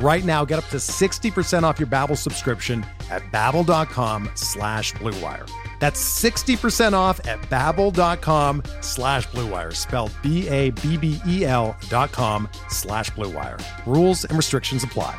Right now, get up to 60% off your Babbel subscription at babbel.com slash bluewire. That's 60% off at babbel.com slash bluewire, spelled B-A-B-B-E-L dot com slash bluewire. Rules and restrictions apply.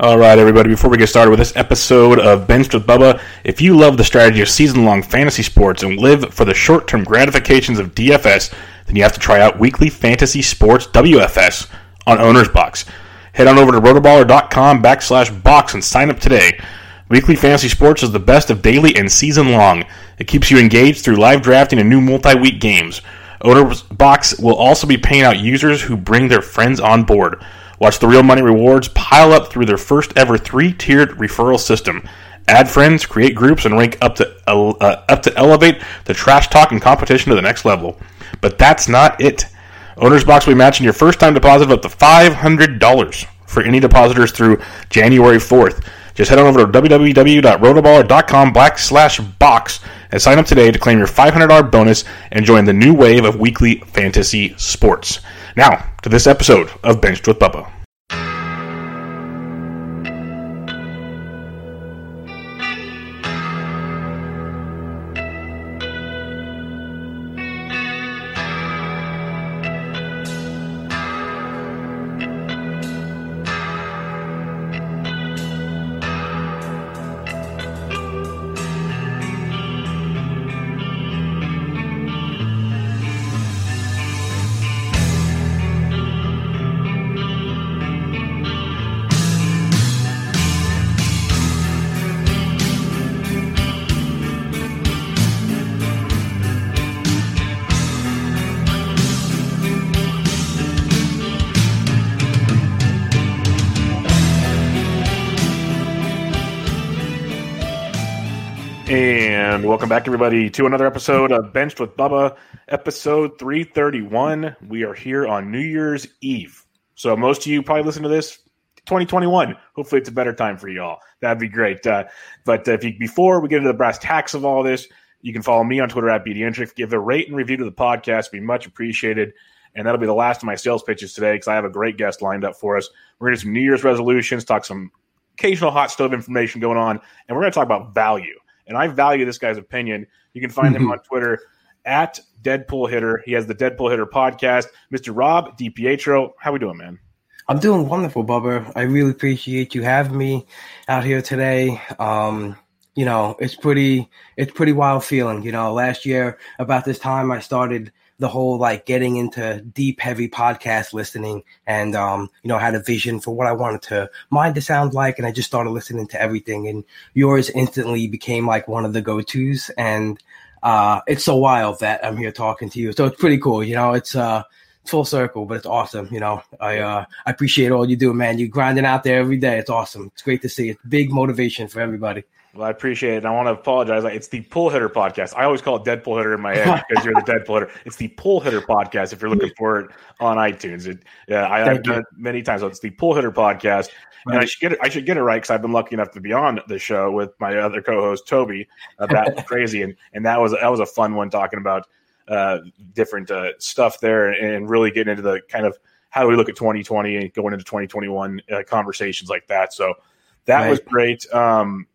All right, everybody, before we get started with this episode of Benched with Bubba, if you love the strategy of season long fantasy sports and live for the short term gratifications of DFS, then you have to try out Weekly Fantasy Sports WFS on Owner's Box. Head on over to rotoballer.com backslash box and sign up today. Weekly Fantasy Sports is the best of daily and season long. It keeps you engaged through live drafting and new multi week games. Owner's Box will also be paying out users who bring their friends on board. Watch the real money rewards pile up through their first ever three tiered referral system. Add friends, create groups, and rank up to uh, up to elevate the trash talk and competition to the next level. But that's not it. Owner's Box will be matching your first time deposit of up to $500 for any depositors through January 4th. Just head on over to www.rotoballer.com backslash box and sign up today to claim your $500 bonus and join the new wave of weekly fantasy sports. Now, to this episode of Benched with Bubba. Welcome back, everybody, to another episode of Benched with Bubba, episode 331. We are here on New Year's Eve. So, most of you probably listen to this 2021. Hopefully, it's a better time for y'all. That'd be great. Uh, but if you, before we get into the brass tacks of all this, you can follow me on Twitter at BDentric. Give a rate and review to the podcast, be much appreciated. And that'll be the last of my sales pitches today because I have a great guest lined up for us. We're going to do some New Year's resolutions, talk some occasional hot stove information going on, and we're going to talk about value and I value this guy's opinion. You can find him on Twitter at Deadpool Hitter. He has the Deadpool Hitter podcast. Mr. Rob DiPietro, how we doing, man? I'm doing wonderful, Bubba. I really appreciate you having me out here today. Um, you know, it's pretty, it's pretty wild feeling. You know, last year about this time, I started the whole like getting into deep, heavy podcast listening, and um, you know, had a vision for what I wanted to mind to sound like, and I just started listening to everything. And yours instantly became like one of the go tos, and uh, it's so wild that I'm here talking to you. So it's pretty cool. You know, it's uh, full circle, but it's awesome. You know, I uh, I appreciate all you do, man. You grinding out there every day. It's awesome. It's great to see. It's big motivation for everybody. Well, I appreciate it. I want to apologize. It's the Pull Hitter podcast. I always call it Deadpool Hitter in my head because you're the Deadpool Hitter. It's the Pull Hitter podcast. If you're looking for it on iTunes, it, yeah, I, have done it many times. So it's the Pull Hitter podcast, right. and I should get it. I should get it right because I've been lucky enough to be on the show with my other co-host Toby. Uh, that crazy, and and that was that was a fun one talking about uh, different uh, stuff there and really getting into the kind of how do we look at 2020 and going into 2021 uh, conversations like that. So that right. was great. Um,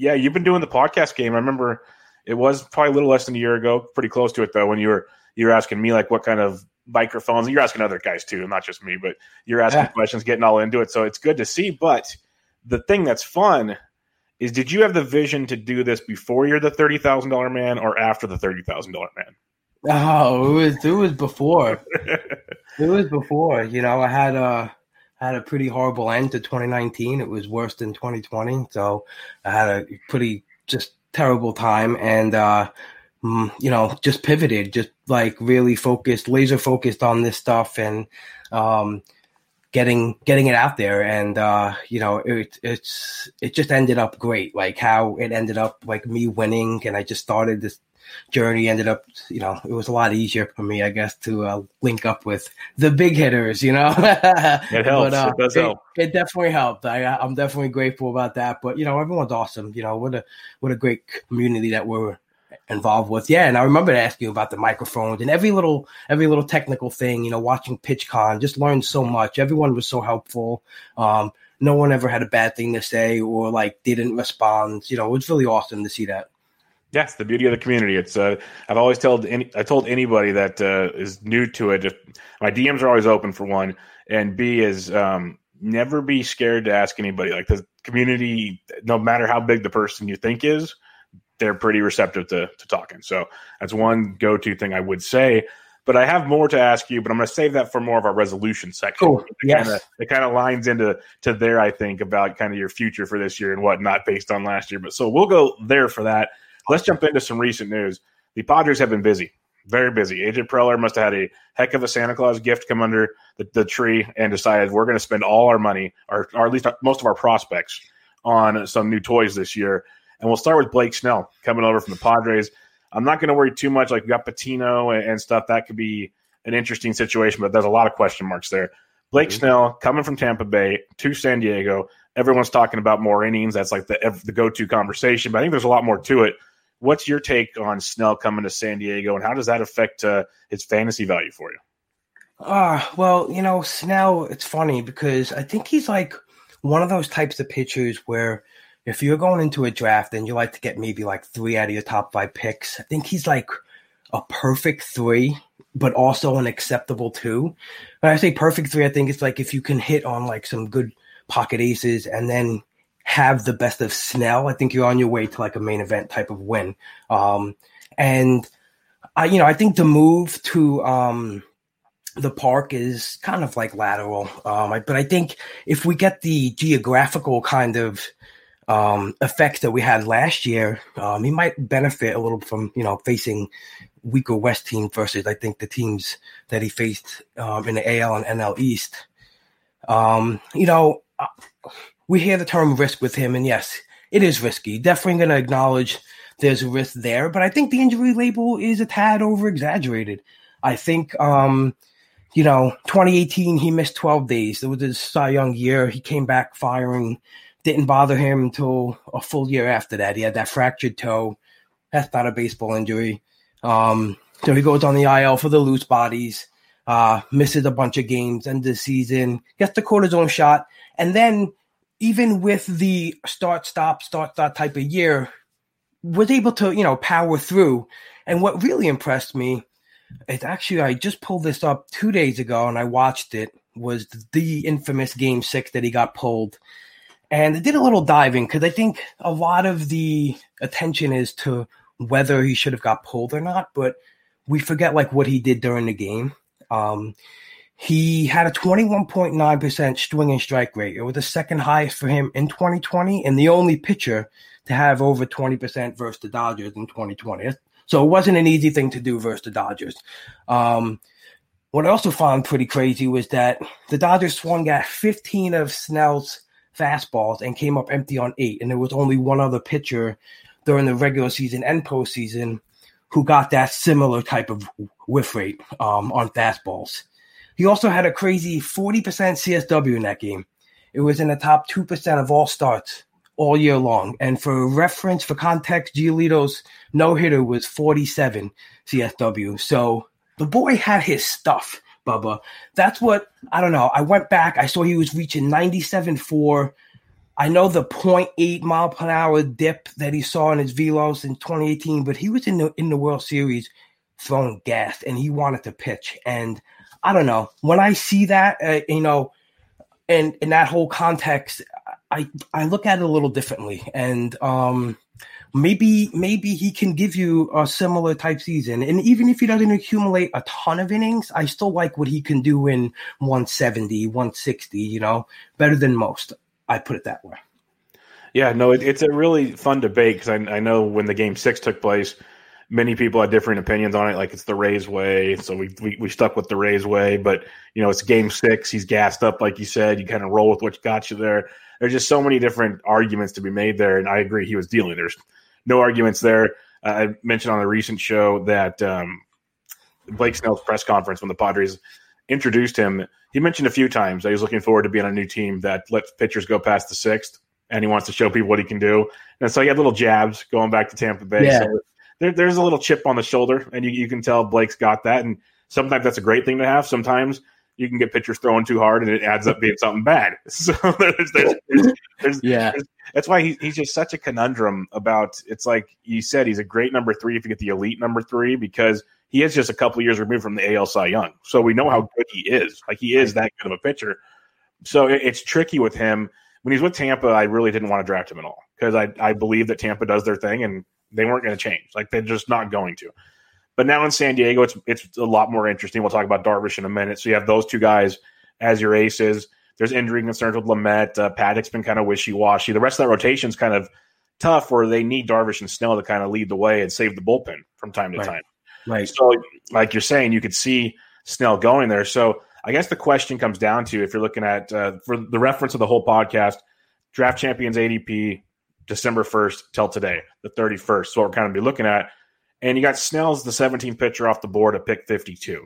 yeah, you've been doing the podcast game. I remember it was probably a little less than a year ago, pretty close to it though, when you were you were asking me like what kind of microphones. You're asking other guys too, not just me, but you're asking yeah. questions, getting all into it. So it's good to see. But the thing that's fun is, did you have the vision to do this before you're the thirty thousand dollar man or after the thirty thousand dollar man? Oh, it was it was before. it was before. You know, I had a had a pretty horrible end to 2019. It was worse than 2020, so I had a pretty just terrible time, and uh, mm, you know, just pivoted, just like really focused, laser focused on this stuff, and um, getting getting it out there and uh you know it it's it just ended up great like how it ended up like me winning and i just started this journey ended up you know it was a lot easier for me i guess to uh, link up with the big hitters you know it helps but, uh, it does it, help it definitely helped I, i'm definitely grateful about that but you know everyone's awesome you know what a what a great community that we're involved with. Yeah, and I remember asking you about the microphones and every little every little technical thing. You know, watching PitchCon, just learned so much. Everyone was so helpful. Um, no one ever had a bad thing to say or like didn't respond. You know, it was really awesome to see that. Yes, the beauty of the community. It's uh, I've always told any I told anybody that uh, is new to it. Just, my DMs are always open for one, and B is um, never be scared to ask anybody. Like the community, no matter how big the person you think is, they're pretty receptive to, to talking. So that's one go to thing I would say. But I have more to ask you, but I'm going to save that for more of our resolution section. Cool. It yes. Kinda, it kind of lines into to there, I think, about kind of your future for this year and whatnot based on last year. But so we'll go there for that. Let's jump into some recent news. The Padres have been busy, very busy. AJ Preller must have had a heck of a Santa Claus gift come under the, the tree and decided we're going to spend all our money, or, or at least most of our prospects, on some new toys this year. And we'll start with Blake Snell coming over from the Padres. I'm not going to worry too much. Like we got Patino and, and, stuff. That could be an interesting situation, but there's a lot of question marks there. Blake mm-hmm. Snell coming from Tampa Bay to San Diego. Everyone's talking about more innings. That's like the the go to conversation. But I think there's a lot more to it. What's your take on Snell coming to San Diego, and how does that affect uh, his fantasy value for you? Uh, well, you know, Snell. It's funny because I think he's like one of those types of pitchers where if you're going into a draft and you like to get maybe like three out of your top five picks, I think he's like a perfect three, but also an acceptable two. When I say perfect three, I think it's like if you can hit on like some good pocket aces and then have the best of Snell, I think you're on your way to like a main event type of win. Um, and I, you know, I think the move to um, the park is kind of like lateral. Um, but I think if we get the geographical kind of um, effects that we had last year, um, he might benefit a little from you know facing weaker West team versus I think the teams that he faced um, in the AL and NL East. Um, you know, uh, we hear the term risk with him, and yes, it is risky. Definitely going to acknowledge there's a risk there, but I think the injury label is a tad over exaggerated. I think, um, you know, 2018 he missed 12 days. It was his Cy Young year. He came back firing didn't bother him until a full year after that. He had that fractured toe. That's not a baseball injury. Um, so he goes on the IL for the loose bodies, uh, misses a bunch of games, end of the season, gets the cortisone shot. And then, even with the start, stop, start, start type of year, was able to, you know, power through. And what really impressed me is actually, I just pulled this up two days ago and I watched it, was the infamous game six that he got pulled and I did a little diving because I think a lot of the attention is to whether he should have got pulled or not, but we forget like what he did during the game. Um, he had a 21.9% swing and strike rate. It was the second highest for him in 2020 and the only pitcher to have over 20% versus the Dodgers in 2020. So it wasn't an easy thing to do versus the Dodgers. Um, what I also found pretty crazy was that the Dodgers swung at 15 of Snell's fastballs and came up empty on eight. And there was only one other pitcher during the regular season and postseason who got that similar type of whiff rate um, on fastballs. He also had a crazy 40% CSW in that game. It was in the top 2% of all starts all year long. And for reference, for context, Giolito's no hitter was 47 CSW. So the boy had his stuff. Bubba. That's what I don't know. I went back. I saw he was reaching 97.4. I know the 0.8 mile per hour dip that he saw in his velos in 2018, but he was in the in the World Series throwing gas and he wanted to pitch. And I don't know when I see that, uh, you know, and in that whole context, I I look at it a little differently. And um, maybe maybe he can give you a similar type season. And even if he doesn't accumulate a ton of innings, I still like what he can do in 170, 160, you know, better than most. I put it that way. Yeah, no, it, it's a really fun debate because I, I know when the game six took place, many people had different opinions on it. Like it's the Rays way, so we, we we stuck with the Rays way. But you know, it's game six. He's gassed up, like you said. You kind of roll with what got you there. There's just so many different arguments to be made there, and I agree he was dealing. There's no arguments there. Uh, I mentioned on a recent show that um, Blake Snell's press conference when the Padres introduced him, he mentioned a few times that he was looking forward to being on a new team that lets pitchers go past the sixth, and he wants to show people what he can do. And so he had little jabs going back to Tampa Bay. Yeah. So there, there's a little chip on the shoulder, and you, you can tell Blake's got that. And sometimes that's a great thing to have. Sometimes you can get pitchers throwing too hard, and it adds up being something bad. So there's, there's, there's, there's yeah. that's why he, he's just such a conundrum about. It's like you said, he's a great number three if you get the elite number three because he is just a couple years removed from the AL Cy Young. So we know how good he is. Like he is that good of a pitcher. So it, it's tricky with him. When he's with Tampa, I really didn't want to draft him at all because I I believe that Tampa does their thing and they weren't going to change. Like they're just not going to. But now in San Diego, it's it's a lot more interesting. We'll talk about Darvish in a minute. So you have those two guys as your aces. There's injury concerns with Lamet. Uh, Paddock's been kind of wishy washy. The rest of that rotation's kind of tough, where they need Darvish and Snell to kind of lead the way and save the bullpen from time to right. time. Right. So, like you're saying, you could see Snell going there. So I guess the question comes down to if you're looking at uh, for the reference of the whole podcast, draft champions ADP December 1st till today, the 31st. So we're kind of be looking at. And you got Snell's the 17th pitcher off the board at pick 52.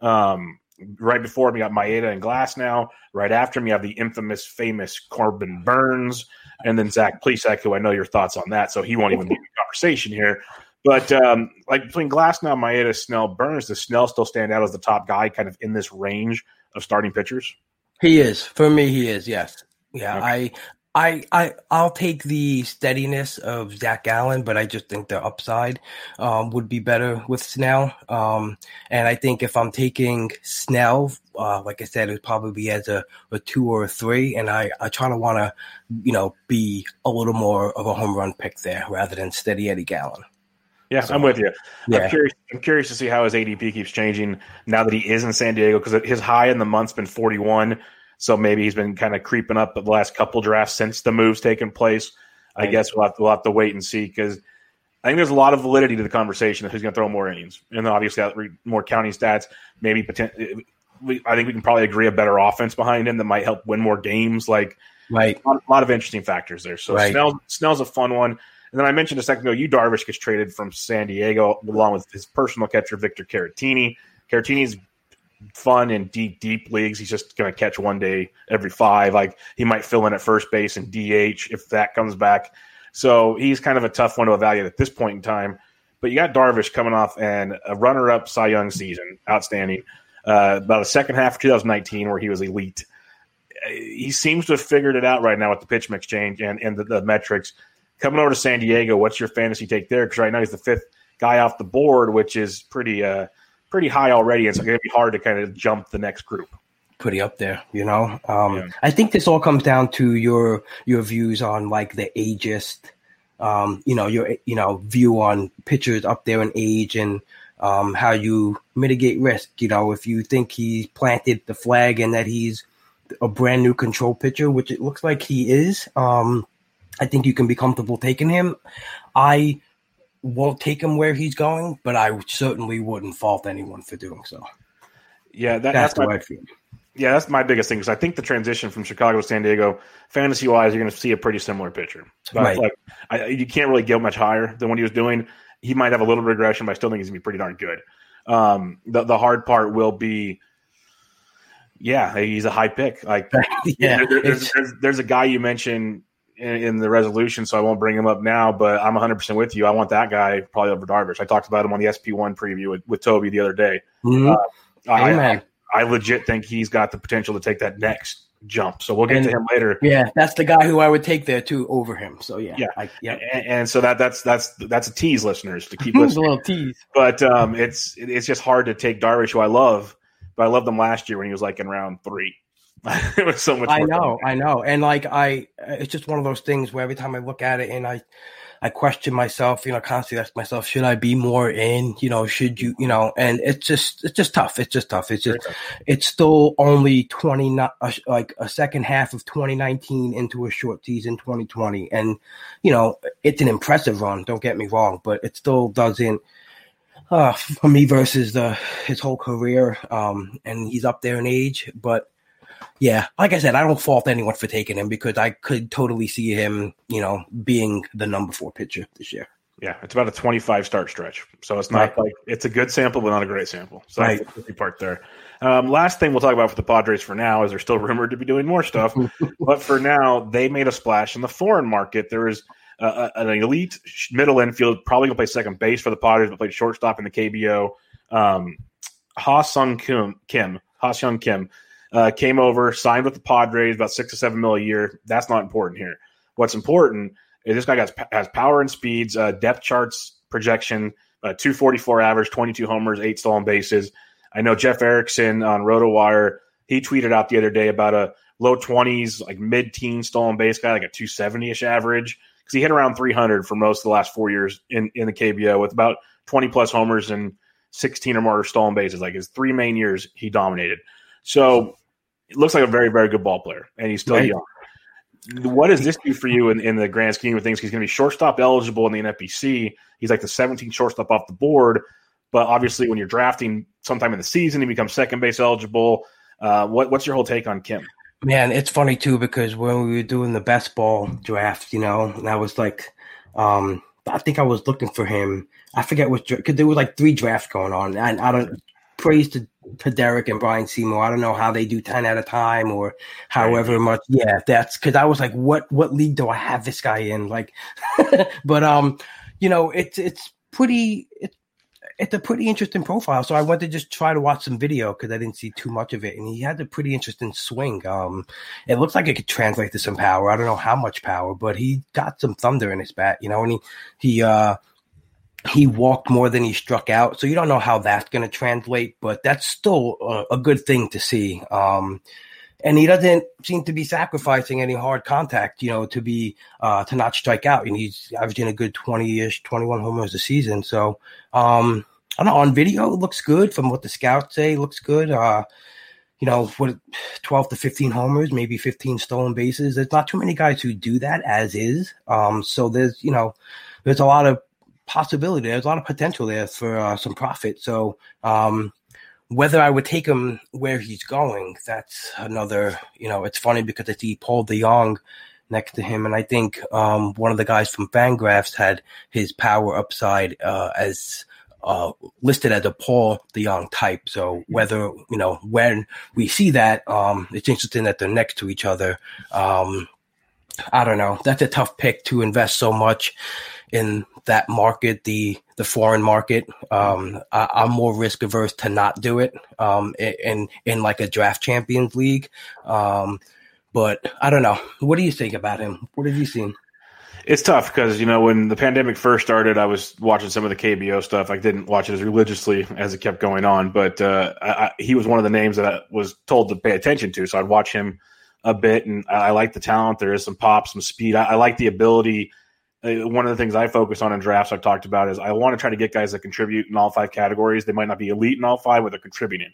Um, right before him, you got Maeda and Glasnow. Right after him, you have the infamous, famous Corbin Burnes, and then Zach Plesac, who I know your thoughts on that, so he won't even be in the conversation here. But um, like between Glasnow, Maeda, Snell, Burnes, does Snell still stand out as the top guy, kind of in this range of starting pitchers? He is for me. He is yes. Yeah, okay. I I, I I'll take the steadiness of Zac Gallen, but I just think the upside um, would be better with Snell. Um, and I think if I'm taking Snell, uh, like I said, it'd probably be as a, a two or a three. And I, I try to want to, you know, be a little more of a home run pick there rather than steady Eddie Gallen. Yeah, so, I'm with you. Yeah. I'm curious. I'm curious to see how his ADP keeps changing now that he is in San Diego because his high in the month's been 41. So maybe he's been kind of creeping up the last couple drafts since the move's taken place. I guess we'll have, to, we'll have to wait and see because I think there's a lot of validity to the conversation of who's going to throw more innings, and obviously more counting stats. Maybe potentially, I think we can probably agree a better offense behind him that might help win more games. Like, right, a lot, a lot of interesting factors there. So right. Snell, Snell's a fun one. And then I mentioned a second ago, you Darvish gets traded from San Diego along with his personal catcher Victor Caratini. Caratini's fun in deep, deep leagues. He's just going to catch one day every five. Like he might fill in at first base and DH if that comes back. So he's kind of a tough one to evaluate at this point in time. But you got Darvish coming off and a runner-up Cy Young season, outstanding. Uh, about the second half of 2019 where he was elite. He seems to have figured it out right now with the pitch mix change and, and the, the metrics. Coming over to San Diego, what's your fantasy take there? Because right now he's the fifth guy off the board, which is pretty uh, – pretty high already. It's going to be hard to kind of jump the next group. Pretty up there, you know. Um, yeah. I think this all comes down to your your views on like the ageist, um, you know, your you know view on pitchers up there in age and um, how you mitigate risk. You know, if you think he's planted the flag and that he's a brand new control pitcher, which it looks like he is, um, I think you can be comfortable taking him. I won't take him where he's going, but I certainly wouldn't fault anyone for doing so. Yeah, that, that's, that's my, I feel. Yeah, that's my biggest thing because I think the transition from Chicago to San Diego, fantasy wise, you're going to see a pretty similar pitcher. But right. Like, I, you can't really get much higher than what he was doing. He might have a little regression, but I still think he's going to be pretty darn good. Um, the the hard part will be, yeah, he's a high pick. Like, yeah, there, there's, there's, there's a guy you mentioned in, in, the resolution, so I won't bring him up now. But I'm 100 percent with you. I want that guy probably over Darvish. I talked about him on the SP1 preview with, with Toby the other day. Mm-hmm. Uh, I, I, legit think he's got the potential to take that next jump. So we'll get and, to him later. Yeah, that's the guy who I would take there too over him. So yeah, yeah, I, yeah. And, and, so that that's that's that's a tease, listeners, to keep listening. a little tease. But um, it's it's just hard to take Darvish, who I love, but I loved him last year when he was like in round three. it was so much. I know. I know, and like I, it's just one of those things where every time I look at it and I, I question myself, you know, constantly ask myself, should I be more in? You know, should you, you know, and it's just, it's just tough. It's just tough. It's just, tough. it's still only 20, not like a second half of 2019 into a short season 2020. And, you know, it's an impressive run. Don't get me wrong, but it still doesn't, uh, for me versus the, his whole career. Um, and he's up there in age, but, yeah, like I said, I don't fault anyone for taking him because I could totally see him, you know, being the number four pitcher this year. Yeah, it's about a 25 start stretch. So it's not right. like it's a good sample, but not a great sample. So right. that's the part there. Um, last thing we'll talk about for the Padres for now is they're still rumored to be doing more stuff. but for now, they made a splash in the foreign market. There is uh, an elite middle infield, probably going to play second base for the Padres, but played shortstop in the KBO. Um, Ha Sung Kim, Kim, Ha Sung Kim uh, came over, signed with the Padres, about six to seven mil a year. That's not important here. What's important is this guy has, has power and speeds, uh, depth charts projection, uh, 244 average, 22 homers, eight stolen bases. I know Jeff Erickson on RotoWire, he tweeted out the other day about a low 20s, like mid teen stolen base guy, like a 270 ish average, because he hit around 300 for most of the last four years in, in the KBO with about 20 plus homers and 16 or more stolen bases. Like his three main years, he dominated. So looks like a very, very good ball player, and he's still right. young. What does this do for you in, in the grand scheme of things? He's going to be shortstop eligible in the NFBC. He's like the 17th shortstop off the board. But obviously, when you're drafting sometime in the season, he becomes second base eligible. Uh, what, what's your whole take on Kim? Man, it's funny too because when we were doing the best ball draft, you know, and I was like, um, I think I was looking for him. I forget which because there were like three drafts going on, and I don't praise to, to Derek and Brian Seymour. I don't know how they do 10 at a time or however much. Yeah, that's because I was like, what, what league do I have this guy in? Like, but, um, you know, it's, it's pretty, it's, it's a pretty interesting profile. So I went to just try to watch some video because I didn't see too much of it. And he had a pretty interesting swing. Um, it looks like it could translate to some power. I don't know how much power, but he got some thunder in his bat, you know, and he, he, uh, he walked more than he struck out. So you don't know how that's going to translate, but that's still a, a good thing to see. Um, and he doesn't seem to be sacrificing any hard contact, you know, to be uh, to not strike out. And he's averaging a good twenty ish, twenty one homers a season. So um, I don't know. On video, it looks good. From what the scouts say, looks good. Uh, you know, what twelve to fifteen homers, maybe fifteen stolen bases. There's not too many guys who do that as is. Um, so there's you know, there's a lot of possibility. There's a lot of potential there for uh, some profit. So um, whether I would take him where he's going, that's another. You know, it's funny because I see Paul DeJong next to him, and I think um, one of the guys from Fangraphs had his power upside uh, as. Uh, listed as a Paul DeJong type. So whether you know when we see that, um, it's interesting that they're next to each other. Um, I don't know. That's a tough pick to invest so much in that market, the the foreign market. Um, I, am more risk averse to not do it um, in in like a draft champions league. Um, but I don't know. What do you think about him? What have you seen? It's tough because you know when the pandemic first started, I was watching some of the KBO stuff. I didn't watch it as religiously as it kept going on, but uh, I, I, he was one of the names that I was told to pay attention to. So I'd watch him a bit, and I, I like the talent. There is some pop, some speed. I, like the ability one of the things I focus on in drafts I've talked about is I want to try to get guys that contribute in all five categories. They might not be elite in all five, but they're contributing,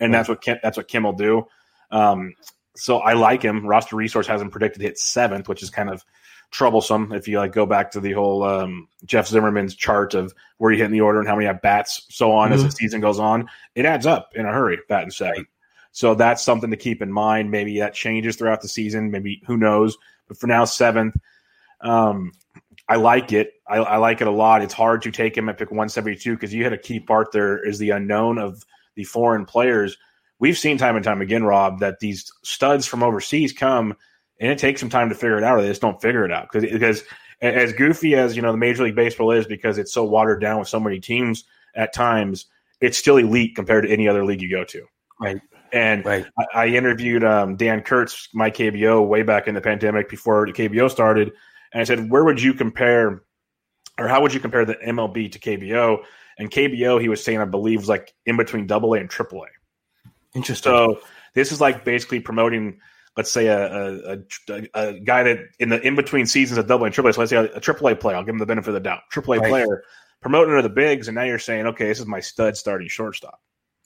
and that's what Kim, that's what Kim will do. Um, so I like him. Roster Resource has him predicted hit seventh, which is kind of troublesome if you like go back to the whole um, Jeff Zimmerman's chart of where you hit in the order and how many at bats, so on mm-hmm. as the season goes on. It adds up in a hurry, batting seven. So that's something to keep in mind. Maybe that changes throughout the season. Maybe who knows? But for now, seventh. Um, I like it. I, I, like it a lot. It's hard to take him at pick 172 because you had a key part there is the unknown of the foreign players. We've seen time and time again, Rob, that these studs from overseas come and it takes some time to figure it out or they just don't figure it out because because as goofy as you know the Major League Baseball is because it's so watered down with so many teams at times, it's still elite compared to any other league you go to. Right. And right. I, I, interviewed um, Dan Kurtz, my KBO, way back in the pandemic before the KBO started and I said, where would you compare, or how would you compare the MLB to KBO? And KBO, he was saying, I believe, was like in between Double A and Triple A. Interesting. So this is like basically promoting let's say a, a, a, a guy that in the in between seasons of double A and triple A, so let's say a, a triple A player, I'll give him the benefit of the doubt. Triple A Right. player promoting to the bigs, and now you're saying, okay, this is my stud starting shortstop.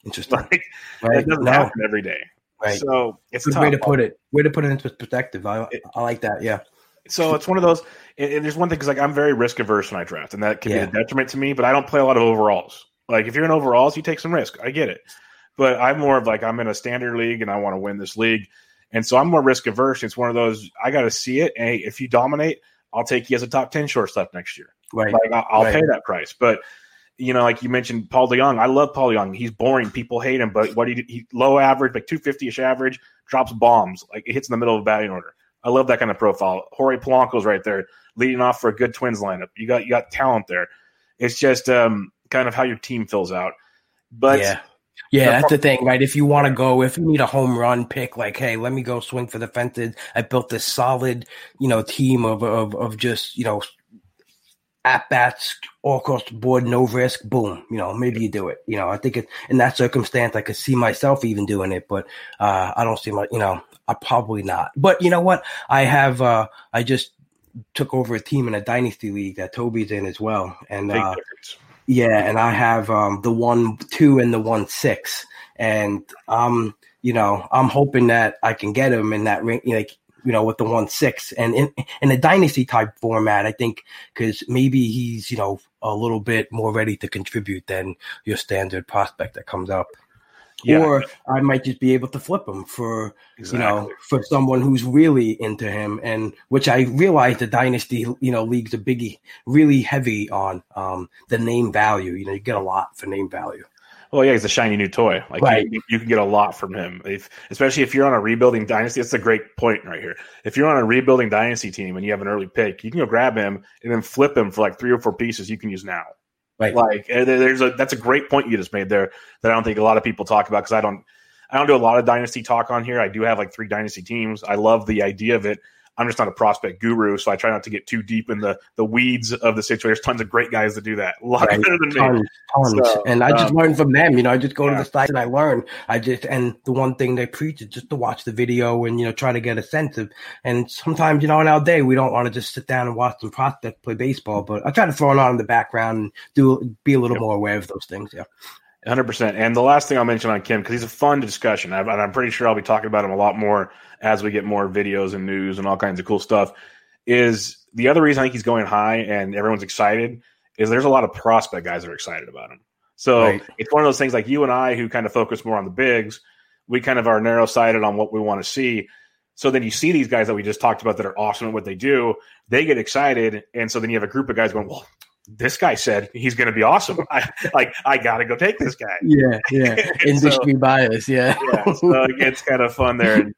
Interesting. Like Right. that doesn't No, happen every day. right. So it's a way to put it. Way to put it into perspective. I, I like that. Yeah. So it's one of those. And, there's one thing because like I'm very risk averse when I draft, and that can Yeah. be a detriment to me. But I don't play a lot of overalls. Like if you're in overalls, you take some risk. I get it. But I'm more of like I'm in a standard league and I want to win this league, and so I'm more risk averse. It's one of those I got to see it. And hey, if you dominate, I'll take you as a top ten shortstop next year. Right. Like I'll, I'll Right. pay that price. But you know, like you mentioned, Paul DeJong. I love Paul DeJong. He's boring. People hate him, but what he, he low average, like 250 ish average, drops bombs, like it hits in the middle of a batting order. I love that kind of profile. Jorge Polanco's right there, leading off for a good Twins lineup. You got you got talent there. It's just um, kind of how your team fills out. But yeah. Yeah, that's the thing, right? If you want to go, if you need a home run pick, like, hey, let me go swing for the fences. I built this solid, you know, team of of of just, you know, at bats all across the board, no risk. Boom, you know, maybe you do it. You know, I think it, in that circumstance, I could see myself even doing it, but uh, I don't see my, you know, I probably not. But you know what? I have, uh, I just took over a team in a dynasty league that Toby's in as well, and uh, yeah, and I have um, the one two and the one six, and um, you know, I'm hoping that I can get him in that ring, like you know, with the one six, and in in a dynasty type format, I think because maybe he's you know a little bit more ready to contribute than your standard prospect that comes up. Yeah, Or I might just be able to flip him for exactly. you know, for someone who's really into him, and which I realize the dynasty, you know, leagues are biggie, really heavy on um, the name value. You know, you get a lot for name value. Well, yeah, he's a shiny new toy. Like Right. you, you can get a lot from him. If, especially if you're on a rebuilding dynasty, that's a great point right here. If you're on a rebuilding dynasty team and you have an early pick, you can go grab him and then flip him for like three or four pieces you can use now. Right. Like eh, there's a that's a great point you just made there that I don't think a lot of people talk about because I don't I don't do a lot of dynasty talk on here. I do have like three dynasty teams. I love the idea of it. I'm just not a prospect guru, so I try not to get too deep in the the weeds of the situation. There's tons of great guys that do that. A lot Right. better than me. Tons, tons. So, and I just um, learn from them. You know, I just go yeah. to the site and I learn. I just and the one thing they preach is just to watch the video and you know try to get a sense of. And sometimes you know in our day we don't want to just sit down and watch some prospect play baseball, but I try to throw it on in the background and do be a little Yep. more aware of those things. Yeah. Hundred percent. And the last thing I'll mention on Kim because he's a fun discussion, I've- and I'm pretty sure I'll be talking about him a lot more as we get more videos and news and all kinds of cool stuff. Is the other reason I think he's going high and everyone's excited is there's a lot of prospect guys that are excited about him. So Right. it's one of those things like you and I who kind of focus more on the bigs. We kind of are narrow sighted on what we want to see. So then you see these guys that we just talked about that are awesome at what they do. They get excited, and so then you have a group of guys going, "Well, this guy said he's going to be awesome. I like I got to go take this guy." Yeah, yeah. Industry bias, yeah. yeah, so it gets kind of fun there. And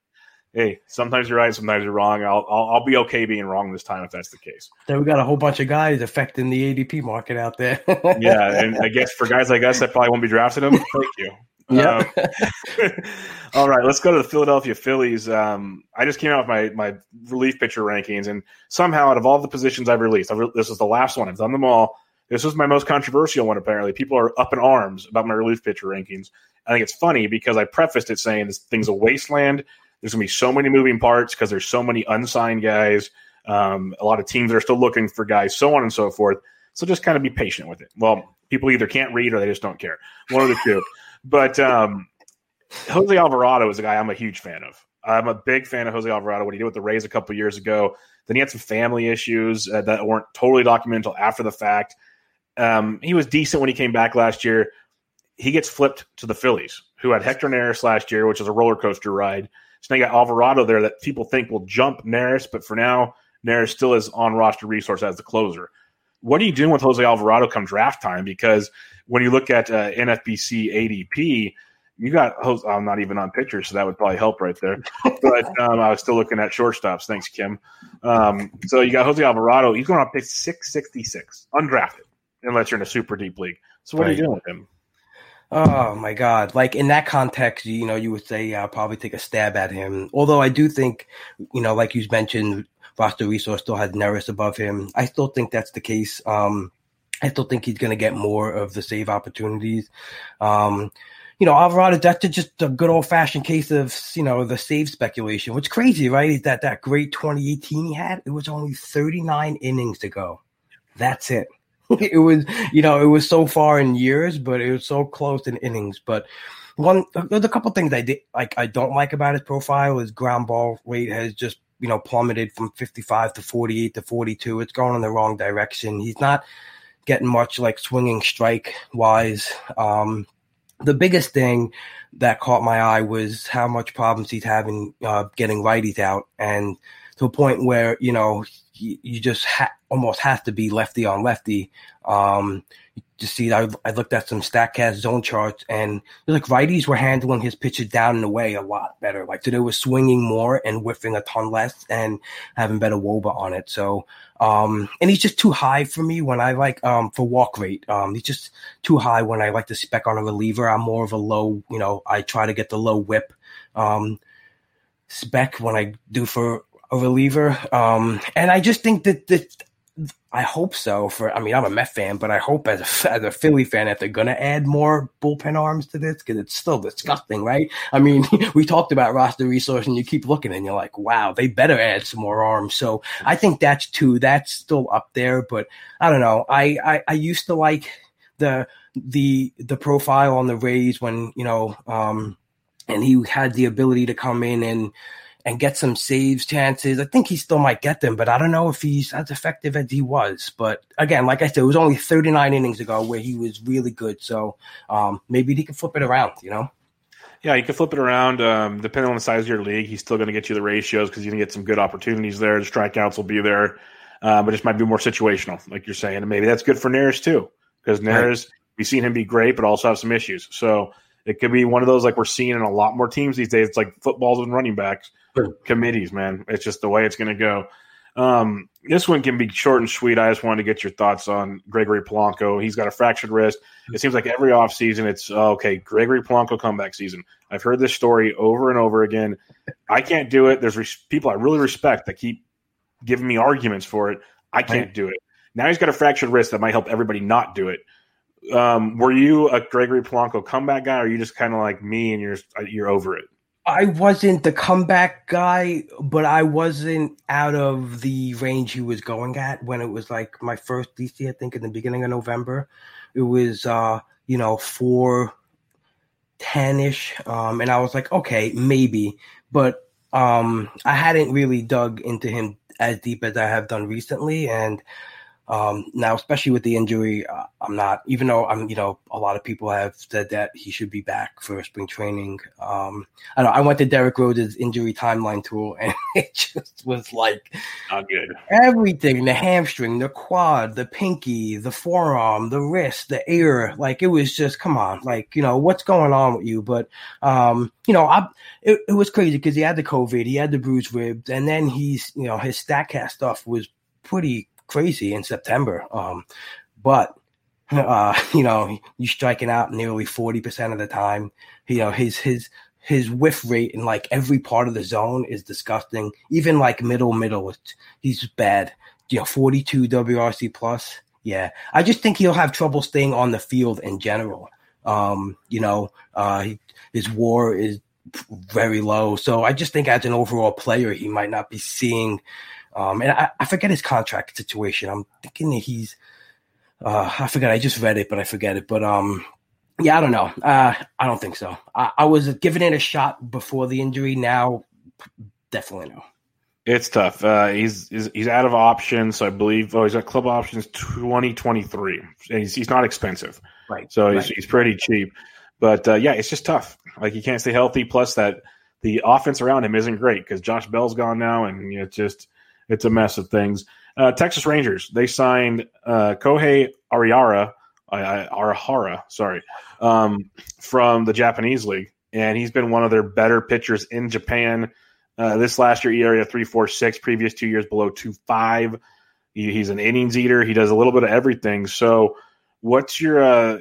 hey, sometimes you're right, sometimes you're wrong. I'll, I'll I'll be okay being wrong this time if that's the case. Then we got a whole bunch of guys affecting the ADP market out there. Yeah, and I guess for guys like us that probably won't be drafting them. thank you. Yeah. Um, all right, let's go to the Philadelphia Phillies. Um, I just came out with my my relief pitcher rankings, and somehow out of all the positions I've released, I've re- this is the last one. I've done them all. This was my most controversial one. Apparently, people are up in arms about my relief pitcher rankings. I think it's funny because I prefaced it saying this thing's a wasteland. There's to be so many moving parts because there's so many unsigned guys. Um, a lot of teams are still looking for guys, so on and so forth. So just kind of be patient with it. Well, people either can't read or they just don't care. One of the two. But um, Jose Alvarado is a guy I'm a huge fan of. I'm a big fan of Jose Alvarado. What he did with the Rays a couple years ago. Then he had some family issues uh, that weren't totally documented until after the fact. Um, he was decent when he came back last year. He gets flipped to the Phillies, who had Hector Neris last year, which is a roller coaster ride. So now you got Alvarado there that people think will jump Neris, but for now, Neris still is on roster resource as the closer. What are you doing with Jose Alvarado come draft time? Because when you look at uh, NFBC ADP, you got Jose. I'm not even on pitchers, so that would probably help right there. But um, I was still looking at shortstops. Thanks, Kim. Um, so you got Jose Alvarado. He's going to pick 666, undrafted, unless you're in a super deep league. So what are you doing with him? Oh my God! Like in that context, you know, you would say yeah, I'll probably take a stab at him. Although I do think, you know, like you mentioned, roster resource still has Neris above him. I still think that's the case. Um, I still think he's going to get more of the save opportunities. Um, you know, Alvarado, that's just a good old fashioned case of, you know, the save speculation. What's crazy, right? Is that that great 2018 he had, it was only 39 innings to go. That's it. it was, you know, it was so far in years, but it was so close in innings. But one, there's a couple things I did, like, I don't like about his profile is ground ball rate has just, you know, plummeted from 55 to 48 to 42. It's going in the wrong direction. He's not getting much like swinging strike wise. Um, the biggest thing that caught my eye was how much problems he's having uh, getting righties out, and to a point where you know you, just ha- almost have to be lefty on lefty. Um, to see, I, I looked at some Statcast zone charts, and like righties were handling his pitches down and away a lot better. Like so, they were swinging more and whiffing a ton less, and having better woba on it. So, um, and he's just too high for me when I like um for walk rate. Um, he's just too high when I like to spec on a reliever. I'm more of a low, you know, I try to get the low whip um spec when I do for a reliever. Um, and I just think that that I hope so. For I mean, I'm a Met fan, but I hope as a, as a Philly fan that they're gonna add more bullpen arms to this because it's still disgusting, right? I mean, we talked about roster resource, and you keep looking, and you're like, wow, they better add some more arms. So I think that's two. That's still up there, but I don't know. I I, I used to like the the the profile on the Rays when you know, um, and he had the ability to come in and and get some saves chances. I think he still might get them, but I don't know if he's as effective as he was. But again, like I said, it was only 39 innings ago where he was really good. So um, maybe he can flip it around, you know? Yeah, you can flip it around. Um, depending on the size of your league, he's still going to get you the ratios because you're going to get some good opportunities there. The strikeouts will be there, uh, but it might be more situational, like you're saying. And maybe that's good for Neris too, because Neris, right. we've seen him be great, but also have some issues. So it could be one of those like we're seeing in a lot more teams these days. It's like footballs and running backs. Committees, man. It's just the way it's going to go. Um, this one can be short and sweet. I just wanted to get your thoughts on Gregory Polanco. He's got a fractured wrist. It seems like every offseason it's okay, Gregory Polanco comeback season. I've heard this story over and over again. I can't do it. There's res- people I really respect that keep giving me arguments for it. I can't do it. Now he's got a fractured wrist that might help everybody not do it. Um, were you a Gregory Polanco comeback guy, or are you just kind of like me and you're you're over it? I wasn't the comeback guy, but I wasn't out of the range he was going at when it was like my first DC, I think in the beginning of November. It was uh, you know, four ten ish. Um, and I was like, okay, maybe. But um I hadn't really dug into him as deep as I have done recently. And um, now, especially with the injury, uh, I'm not, even though I'm, you know, a lot of people have said that he should be back for spring training. Um, I know I went to Derek Rhodes' injury timeline tool and it just was like not good. Everything the hamstring, the quad, the pinky, the forearm, the wrist, the ear. Like it was just, come on, like, you know, what's going on with you? But, um, you know, I, it, it was crazy because he had the COVID, he had the bruised ribs, and then he's, you know, his StatCast stuff was pretty crazy in September. Um, but uh, you know, you striking out nearly forty percent of the time. You know, his his his whiff rate in like every part of the zone is disgusting. Even like middle middle, he's bad. You know, forty two WRC plus. Yeah, I just think he'll have trouble staying on the field in general. Um, you know, uh, his WAR is very low, so I just think as an overall player, he might not be seeing um, and I, I, forget his contract situation. I'm thinking that he's, uh, I forget. I just read it, but I forget it. But um, yeah, I don't know. Uh, I don't think so. I, I was giving it a shot before the injury. Now, definitely no. It's tough. Uh, he's, he's, he's out of options. So I believe. Oh, he's got club options twenty twenty three. He's he's not expensive, right? So he's right. he's pretty cheap. But uh, yeah, it's just tough. Like he can't stay healthy. Plus that the offense around him isn't great because Josh Bell's gone now, and you know, it's just it's a mess of things. Uh, Texas Rangers they signed uh, Kohei Ariara, Arihara, sorry, um, from the Japanese league, and he's been one of their better pitchers in Japan. Uh, this last year, ERA three four six. Previous two years below two five. He, he's an innings eater. He does a little bit of everything. So, what's your? Uh,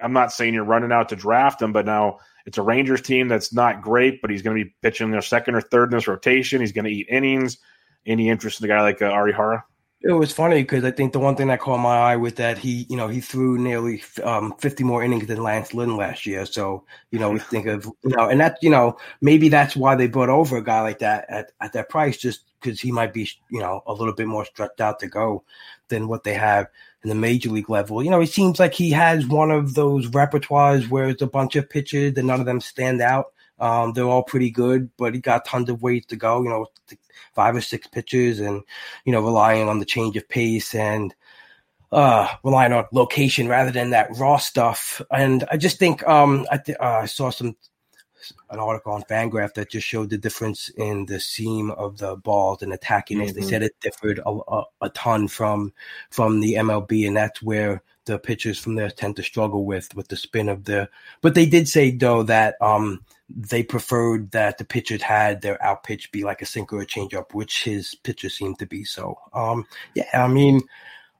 I'm not saying you're running out to draft him, but now it's a Rangers team that's not great, but he's going to be pitching their second or third in this rotation. He's going to eat innings. Any interest in a guy like uh, Arihara? It was funny because I think the one thing that caught my eye was that he, you know, he threw nearly um, 50 more innings than Lance Lynn last year. So, you know, we think of, you know, and that, you know, maybe that's why they brought over a guy like that at, at that price, just because he might be, you know, a little bit more stretched out to go than what they have in the major league level. You know, it seems like he has one of those repertoires where it's a bunch of pitches and none of them stand out. Um, they're all pretty good, but he got tons of ways to go. You know, five or six pitches, and you know, relying on the change of pace and uh, relying on location rather than that raw stuff. And I just think um, I, th- uh, I saw some an article on Fangraph that just showed the difference in the seam of the balls and attackiness. Mm-hmm. They said it differed a, a, a, ton from from the MLB, and that's where the pitchers from there tend to struggle with with the spin of the. But they did say though that um, they preferred that the pitchers had their out pitch be like a sinker or changeup, which his pitcher seemed to be. So, um, yeah, I mean,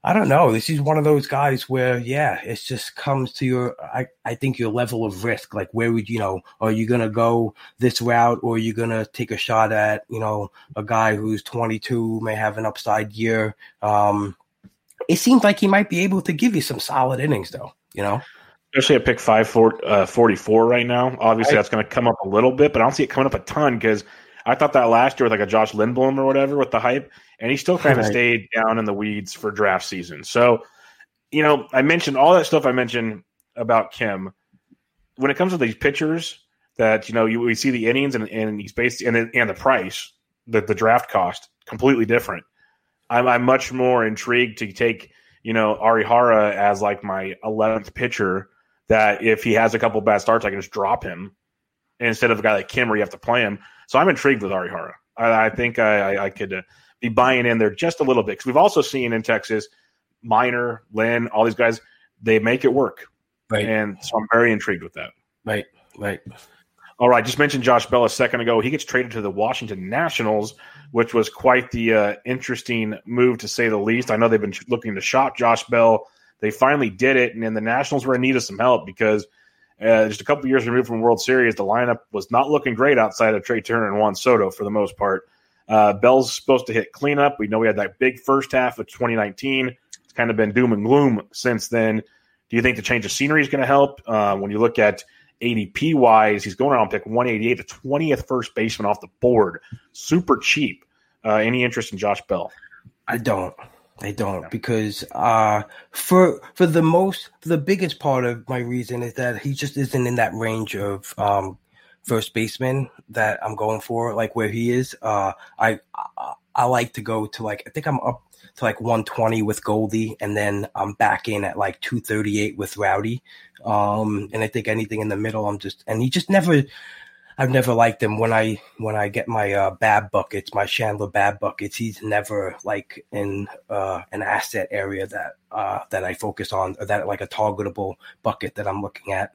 I don't know. This is one of those guys where, yeah, it just comes to your, I, I think your level of risk. Like, where would you know? Are you gonna go this route, or are you gonna take a shot at, you know, a guy who's 22 may have an upside year? Um, it seems like he might be able to give you some solid innings, though. You know especially at pick five for, uh, 44 right now. Obviously, that's going to come up a little bit, but I don't see it coming up a ton because I thought that last year with like a Josh Lindblom or whatever with the hype, and he still kind of right. stayed down in the weeds for draft season. So, you know, I mentioned all that stuff I mentioned about Kim. When it comes to these pitchers, that you know, you, we see the innings and, and he's based and and the price, the the draft cost, completely different. I'm, I'm much more intrigued to take you know Arihara as like my 11th pitcher that if he has a couple bad starts, I can just drop him instead of a guy like Kim where you have to play him. So I'm intrigued with Arihara. I, I think I, I could uh, be buying in there just a little bit because we've also seen in Texas, Minor, Lynn, all these guys, they make it work. Right. And so I'm very intrigued with that. Right, right. All right, just mentioned Josh Bell a second ago. He gets traded to the Washington Nationals, which was quite the uh, interesting move to say the least. I know they've been looking to shop Josh Bell they finally did it, and then the Nationals were in need of some help because uh, just a couple years removed from World Series, the lineup was not looking great outside of Trea Turner and Juan Soto for the most part. Uh, Bell's supposed to hit cleanup. We know we had that big first half of 2019. It's kind of been doom and gloom since then. Do you think the change of scenery is going to help? Uh, when you look at ADP wise, he's going around pick 188, the 20th first baseman off the board. Super cheap. Uh, any interest in Josh Bell? I don't. I don't because uh, for for the most the biggest part of my reason is that he just isn't in that range of um, first baseman that I'm going for, like where he is. Uh, I, I, I like to go to like I think I'm up to like 120 with Goldie, and then I'm back in at like 238 with Rowdy. Um, and I think anything in the middle, I'm just and he just never I've never liked him when I when I get my uh, BAB buckets, my Shandler BAB buckets. He's never like in uh, an asset area that uh, that I focus on, or that like a targetable bucket that I'm looking at.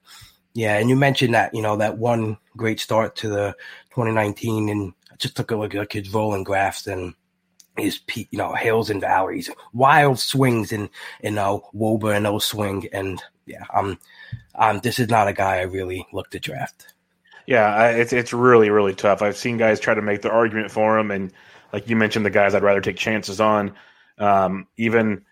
Yeah, and you mentioned that you know that one great start to the 2019, and I just took a look at his rolling graphs and his you know hills and valleys, wild swings and you know, Woba and O swing, and yeah, um, um, this is not a guy I really look to draft. Yeah, it's it's really really tough. I've seen guys try to make the argument for him, and like you mentioned, the guys I'd rather take chances on. Um, even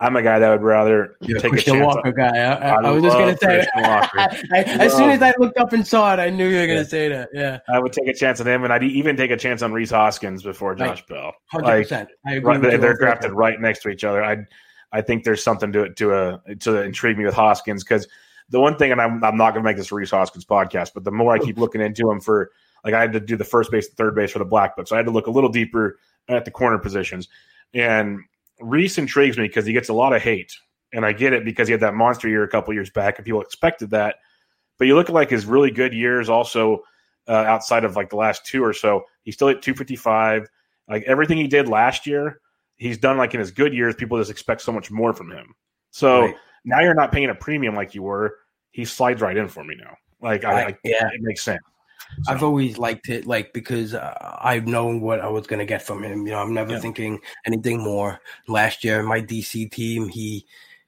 I'm a guy that would rather You're take Christian a chance. Walker on, guy. I, I, I was just gonna say. I, as soon as I looked up and saw it, I knew you were gonna yeah. say that. Yeah, I would take a chance on him, and I'd even take a chance on Rhys Hoskins before Josh right. Bell. Hundred like, percent. I agree. Right, they're drafted right next to each other. I I think there's something to it to a uh, to intrigue me with Hoskins because the one thing, and I'm, I'm not going to make this Rhys Hoskins podcast, but the more I keep looking into him for, like, I had to do the first base, third base for the Black Book, so I had to look a little deeper at the corner positions. And Rhys intrigues me because he gets a lot of hate, and I get it because he had that monster year a couple years back, and people expected that. But you look at like his really good years, also uh, outside of like the last two or so, he's still at 255. Like everything he did last year, he's done like in his good years. People just expect so much more from him. So. Right now you're not paying a premium like you were. He slides right in for me now. Like I, I yeah, it makes sense. So. I've always liked it, like because uh, I've known what I was going to get from him. You know, I'm never yeah. thinking anything more. Last year, my DC team, he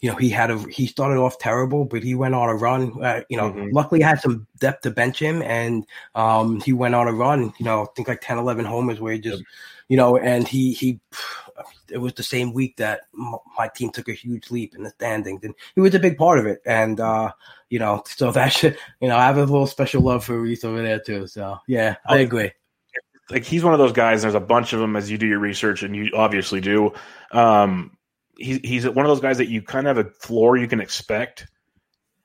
you know, he had a he started off terrible, but he went on a run. Uh, you know, Mhm. luckily had some depth to bench him, and um, he went on a run. You know, I think like 10, 11 homers where he just, you know, and he he. It was the same week that my team took a huge leap in the standings, and he was a big part of it. And uh, you know, so that should, you know, I have a little special love for Rhys over there too. So yeah, I agree. like he's one of those guys. There's a bunch of them as you do your research, and you obviously do. Um, he's he's one of those guys that you kind of have a floor you can expect,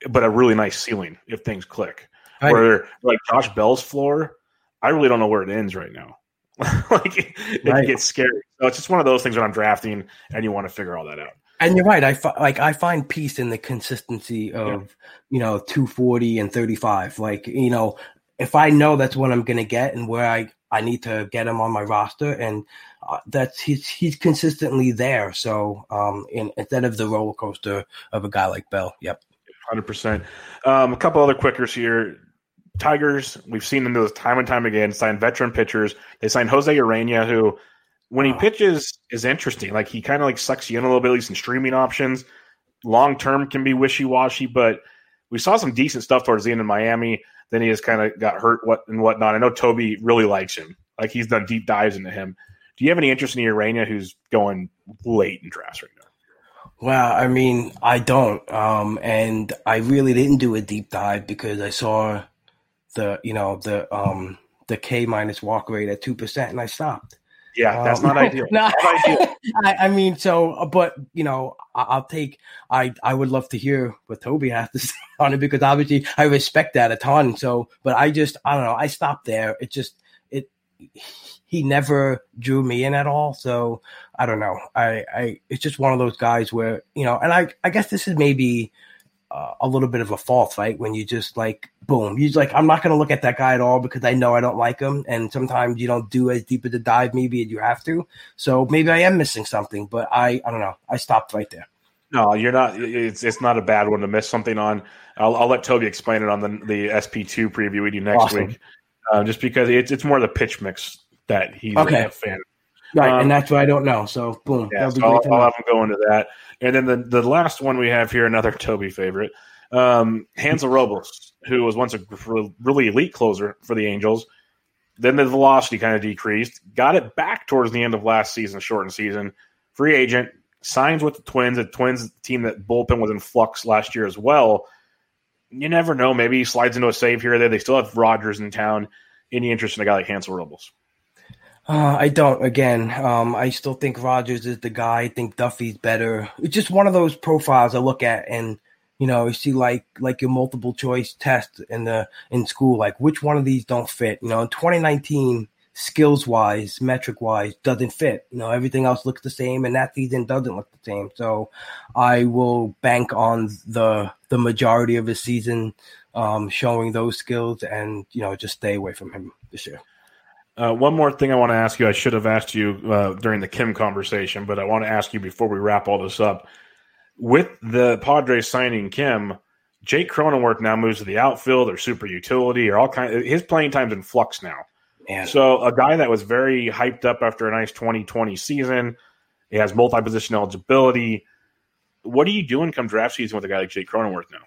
but a really nice ceiling if things click. Right. Where like Josh Bell's floor, I really don't know where it ends right now. like it, it gets scary. So it's just one of those things when I'm drafting, and you want to figure all that out. And you're right. I fi- like I find peace in the consistency of you know 240 and 35. Like you know, if I know that's what I'm gonna get and where I I need to get him on my roster, and uh, that's he's he's consistently there. So um, in, instead of the roller coaster of a guy like Bell, yep. Hundred percent. Um, a couple other quickers here. Tigers, we've seen them do this time and time again. Sign veteran pitchers. They signed Jose Urena, who, when he pitches, is interesting. Like he kind of like sucks you in a little bit, at least in streaming options. Long term can be wishy washy, but we saw some decent stuff towards the end in Miami. Then he just kind of got hurt, what and whatnot. I know Toby really likes him. Like he's done deep dives into him. Do you have any interest in Urena, who's going late in drafts right now? Well, I mean, I don't. Um, and I really didn't do a deep dive because I saw the, you know, the um the K minus walk rate at two percent, and I stopped. Yeah, that's Um, not ideal. No, Not ideal. I, I mean, so, uh, but you know, I, I'll take. I I would love to hear what Toby has to say on it because obviously I respect that a ton. So, but I just I don't know. I stopped there. It just it he never drew me in at all. So I don't know. I I it's just one of those guys where you know, and I I guess this is maybe. Uh, a little bit of a fault, fight When you just like, boom, you like, I'm not going to look at that guy at all because I know I don't like him. And sometimes you don't do as deep of the dive, maybe you have to. So maybe I am missing something, but I, I don't know. I stopped right there. No, you're not. It's it's not a bad one to miss something on. I'll, I'll let Toby explain it on the the SP2 preview we do next Awesome. week, uh, just because it's it's more the pitch mix that he's Okay. a fan. of. Right. Um, and that's what I don't know. So boom. Yeah, that'll be so I'll, I'll have him go into that, and then the the last one we have here, another Toby favorite, um, Hansel Robles, who was once a really elite closer for the Angels. Then the velocity kind of decreased. Got it back towards the end of last season, shortened season. Free agent signs with the Twins. The Twins team that bullpen was in flux last year as well. You never know. Maybe he slides into a save here or there. They still have Rogers in town. Any interest in a guy like Hansel Robles? Uh, I don't. Again, um, I still think Rogers is the guy. I think Duffey's better. It's just one of those profiles I look at, and you know, you see like like your multiple choice test in the in school, like which one of these don't fit. You know, in 2019, skills wise, metric wise, doesn't fit. You know, everything else looks the same, and that season doesn't look the same. So, I will bank on the the majority of his season um, showing those skills, and you know, just stay away from him this year. Uh, one more thing I want to ask you. I should have asked you uh, during the Kim conversation, but I want to ask you before we wrap all this up. With the Padres signing Kim, Jake Cronenworth now moves to the outfield or super utility or all kind. His playing time's in flux now. Man. So a guy that was very hyped up after a nice 2020 season, he has multi-position eligibility. What are you doing come draft season with a guy like Jake Cronenworth now?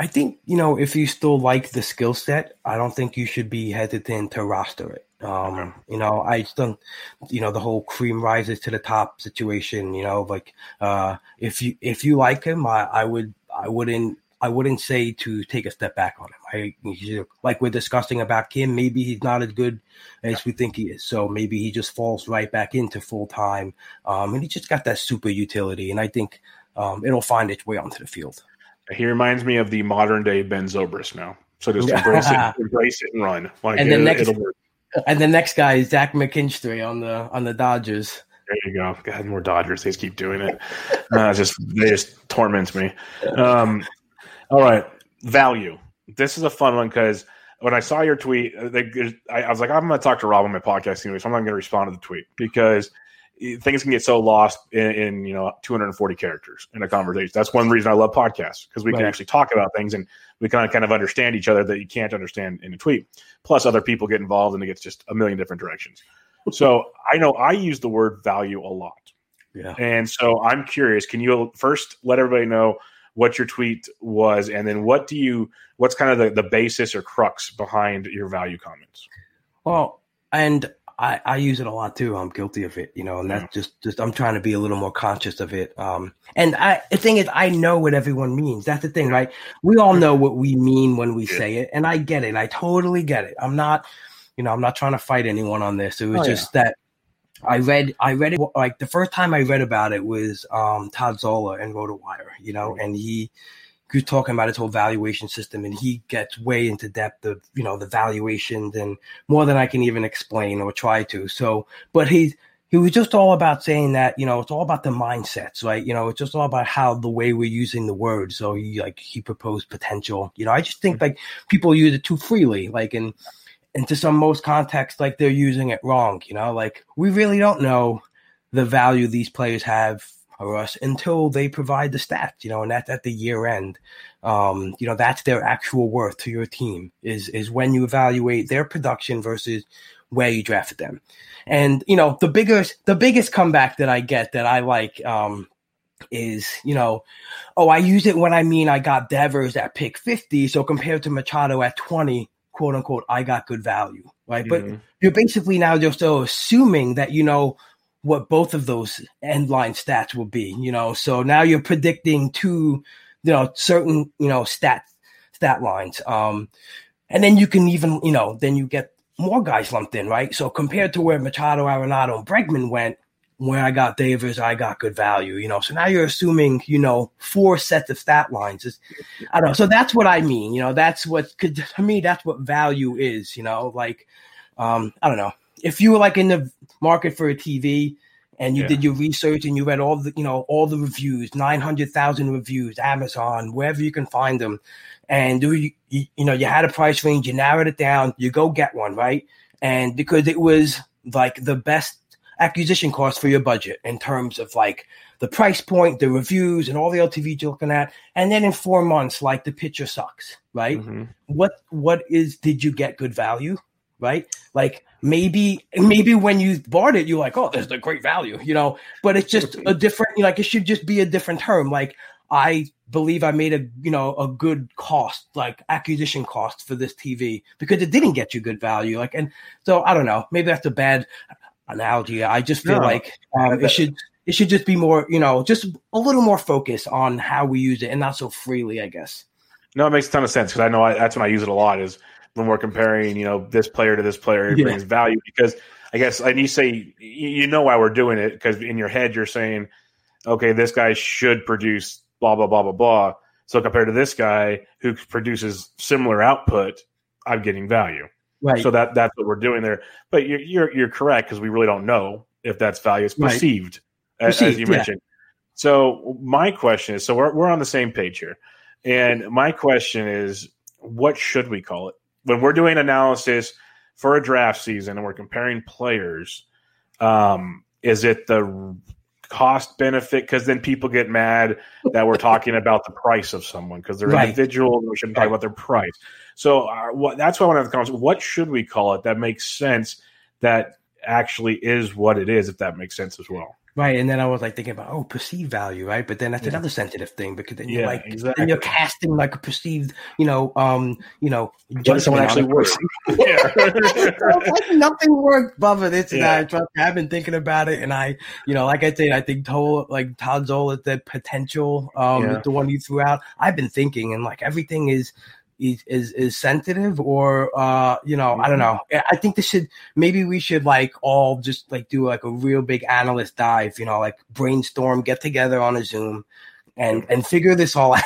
I think you know if you still like the skill set, I don't think you should be hesitant to roster it. Um, You know, I still, you know, the whole cream rises to the top situation. You know, like uh, if you if you like him, I, I would I wouldn't I wouldn't say to take a step back on him. I like we're discussing about Kim. Maybe he's not as good as we think he is. So maybe he just falls right back into full time. Um, and he just got that super utility, and I think um, it'll find its way onto the field. He reminds me of the modern day Ben Zobrist now. So just embrace it, embrace it, and run. Like And the it, next-. And the next guy is Zach McKinstry on the on the Dodgers. There you go. God, more Dodgers. They just keep doing it. Uh, just they just torments me. Um, all right, value. This is a fun one because when I saw your tweet, uh, they, I, I was like, I'm going to talk to Rob on my podcast anyway, so I'm not going to respond to the tweet because things can get so lost in, in you know 240 characters in a conversation. That's one reason I love podcasts because we can actually talk about things and we kind of kind of understand each other that you can't understand in a tweet. Plus, other people get involved and it gets just a million different directions. So I know I use the word value a lot. Yeah. And so I'm curious. Can you first let everybody know what your tweet was, and then what do you? What's kind of the, the basis or crux behind your value comments? Well, and I, I use it a lot too. I'm guilty of it, you know, and that's Yeah. just, just I'm trying to be a little more conscious of it. Um, and I, the thing is, I know what everyone means. That's the thing, right? We all know what we mean when we Yeah. say it, and I get it. I totally get it. I'm not, you know, I'm not trying to fight anyone on this. It was Oh, yeah. just that I read, I read it like the first time I read about it was um, Todd Zola in RotoWire, you know, and he. Was talking about his whole valuation system, and he gets way into depth of you know the valuations and more than I can even explain or try to. So, but he he was just all about saying that you know it's all about the mindsets, right? You know, it's just all about how the way we're using the word. So he like he proposed potential. You know, I just think like people use it too freely, like in into some most contexts, like they're using it wrong. You know, like we really don't know the value these players have for us until they provide the stats. You know, and that's at the year end um, you know that's their actual worth to your team is is when you evaluate their production versus where you drafted them and you know the biggest the biggest comeback that i get that i like um is you know oh i use it when i mean i got devers at pick 50 so compared to machado at 20 quote unquote i got good value right but Mhm. you're basically now just still assuming that you know what both of those end line stats will be you know? So now you're predicting two you know certain you know stat stat lines. Um and then you can even you know then you get more guys lumped in right? So compared to where machado arenado and bregman went where i got davis i got good value you know? So now you're assuming you know four sets of stat lines. It's- i don't know. So that's what i mean you know? That's what could to me that's what value is you know? Like um i don't know if you were like in the market for a tv and you Yeah. did your research and you read all the you know all the reviews 900000 reviews amazon wherever you can find them and do you, you you know you had a price range you narrowed it down you go get one right and because it was like the best acquisition cost for your budget in terms of like the price point the reviews and all the ltvs you're looking at and then in four months like the picture sucks right Mhm. what what is did you get good value right? Like maybe maybe when you bought it you're like oh there's a great value you know? But it's just a different like it should just be a different term. Like i believe i made a you know a good cost like acquisition cost for this tv because it didn't get you good value like and so i don't know maybe that's a bad analogy. I just feel No. like um, it should it should just be more you know just a little more focus on how we use it and not so freely i guess. No, it makes a ton of sense because I know I, that's when I use it a lot. Is when we're comparing, you know, this player to this player, it Yeah. brings value because I guess, and you say you know why we're doing it because in your head you're saying, okay, this guy should produce blah blah blah blah blah. So compared to this guy who produces similar output, I'm getting value. right So that that's what we're doing there. But you're you're, you're correct because we really don't know if that's value. It's perceived, a- as, Perceived, you yeah. mentioned. So my question is: so we're we're on the same page here, and my question is, what should we call it when we're doing analysis for a draft season and we're comparing players? Um, is it the cost benefit? Because then people get mad that we're talking about the price of someone because they're Right. individual. and We shouldn't talk about their price. So uh, what, that's why I want to have the conversation. What should we call it that makes sense? That actually is what it is. If that makes sense as well. Right, and then I was like thinking about oh perceived value, right? But then that's Yeah. another sensitive thing because then Yeah, you're like exactly. then you're casting like a perceived, you know, um, you know, What someone actually person. yeah. like nothing worked, Bubba. This and Yeah. Trust me, I've been thinking about it, and I, you know, like I said, I think Toll, like Todd Zola, the potential, um, Yeah. the one you threw out. I've been thinking, and like everything is. Is, is is sensitive or uh you know I don't know. I think this should maybe we should like all just like do like a real big analyst dive you know like brainstorm get together on a Zoom and and figure this all out.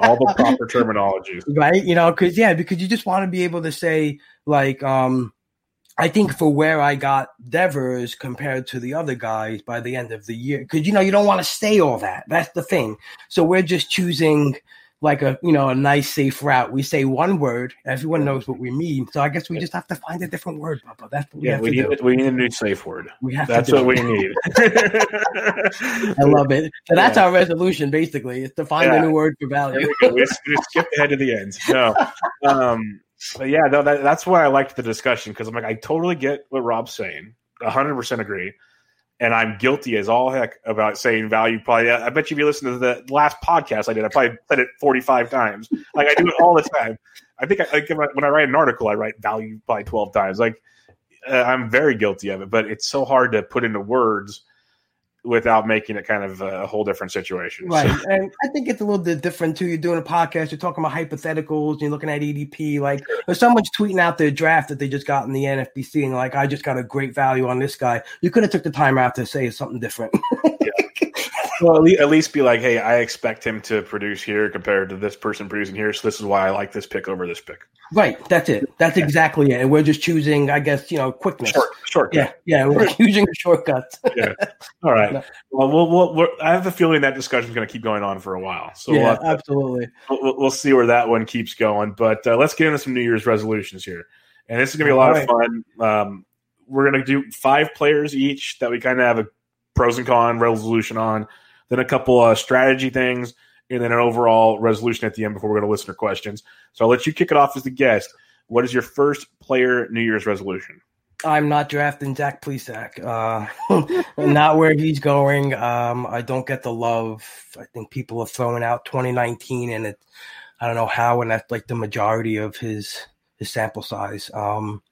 All the proper terminology. right? You know because yeah because you just want to be able to say like um i think for where i got devers compared to the other guys by the end of the year because you know you don't want to say all that. That's the thing. So we're just choosing like a you know a nice safe route we say one word everyone knows what we mean so i guess we just have to find a different word Bubba. that's what we Yeah, have we to need do we need a new safe word. we have That's what it. we need. i love it so that's Yeah. our resolution basically is to find Yeah. a new word for value we. We, we skipped ahead to the end. No, um, but yeah, no, that, that's why I liked the discussion because I'm like, I totally get what Rob's saying, 100 percent agree. And I'm guilty as all heck about saying value. Probably, I bet you if you listen to the last podcast I did, I probably said it 45 times. Like I do it all the time. I think I, like when I write an article, I write value probably 12 times. Like uh, I'm very guilty of it, but it's so hard to put into words without making it kind of a whole different situation. Right. So. And I think it's a little bit different too. You're doing a podcast, you're talking about hypotheticals, you're looking at ADP. Like if someone's tweeting out their draft that they just got in the NFBC and like, I just got a great value on this guy. You could have took the time out to say something different. yeah. Well, at least be like, hey, I expect him to produce here compared to this person producing here. So this is why I like this pick over this pick. Right. That's it. That's exactly it. And we're just choosing, I guess, you know, quickness. Short, shortcut. Yeah. Yeah. We're using a shortcut. yeah. All right. Well, we'll, we'll I have a feeling that discussion is going to keep going on for a while. So yeah, we'll absolutely. We'll, we'll, see where that one keeps going. But uh, let's get into some New Year's resolutions here. And this is going to be a lot right. of fun. Um, we're going to do five players each that we kind of have a pros and con resolution on, then a couple of strategy things, and then an overall resolution at the end before we're going to listener questions. So I'll let you kick it off as the guest. What is your first player New Year's resolution? I'm not drafting Zach Plesac. Uh, not where he's going. Um, I don't get the love. I think people are throwing out 2019, and it. I don't know how, and that's like the majority of his his sample size. Um,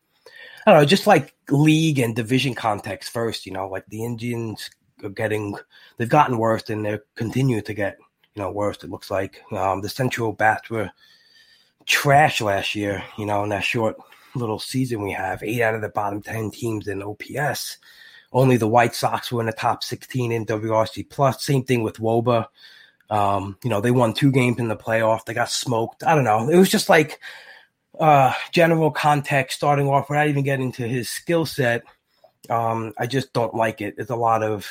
I don't know, just like league and division context first. You know, like the Indians are getting, they've gotten worse, and they're continuing to get you know worse. It looks like um, the Central Bats were trash last year, you know, in that short little season we have. Eight out of the bottom 10 teams in OPS. Only the White Sox were in the top 16 in WRC plus. Same thing with Woba. Um, you know, they won two games in the playoff. They got smoked. I don't know. It was just like uh general context starting off without even getting to his skill set. Um, I just don't like it. There's a lot of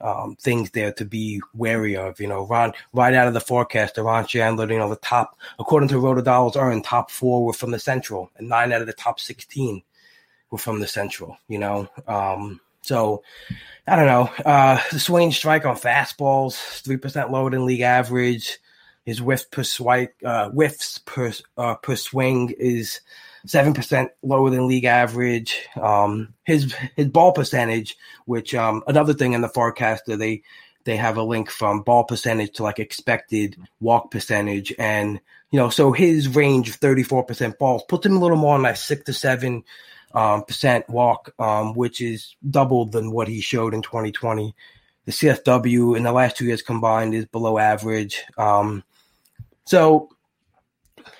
um, things there to be wary of. You know, Ron right out of the forecast, Ron Shandler, you know, the top according to Rotodollars earned top four were from the Central, and nine out of the top sixteen were from the Central. You know, um, so I don't know. Uh, the swing strike on fastballs three percent lower than league average. His whiff per swipe, uh, whiffs per uh, per swing is seven percent lower than league average. Um, his his ball percentage, which um, another thing in the forecaster they they have a link from ball percentage to like expected walk percentage, and you know so his range of thirty four percent balls puts him a little more on that six to seven um, percent walk, um, which is double than what he showed in twenty twenty. The CSW in the last two years combined is below average. Um, so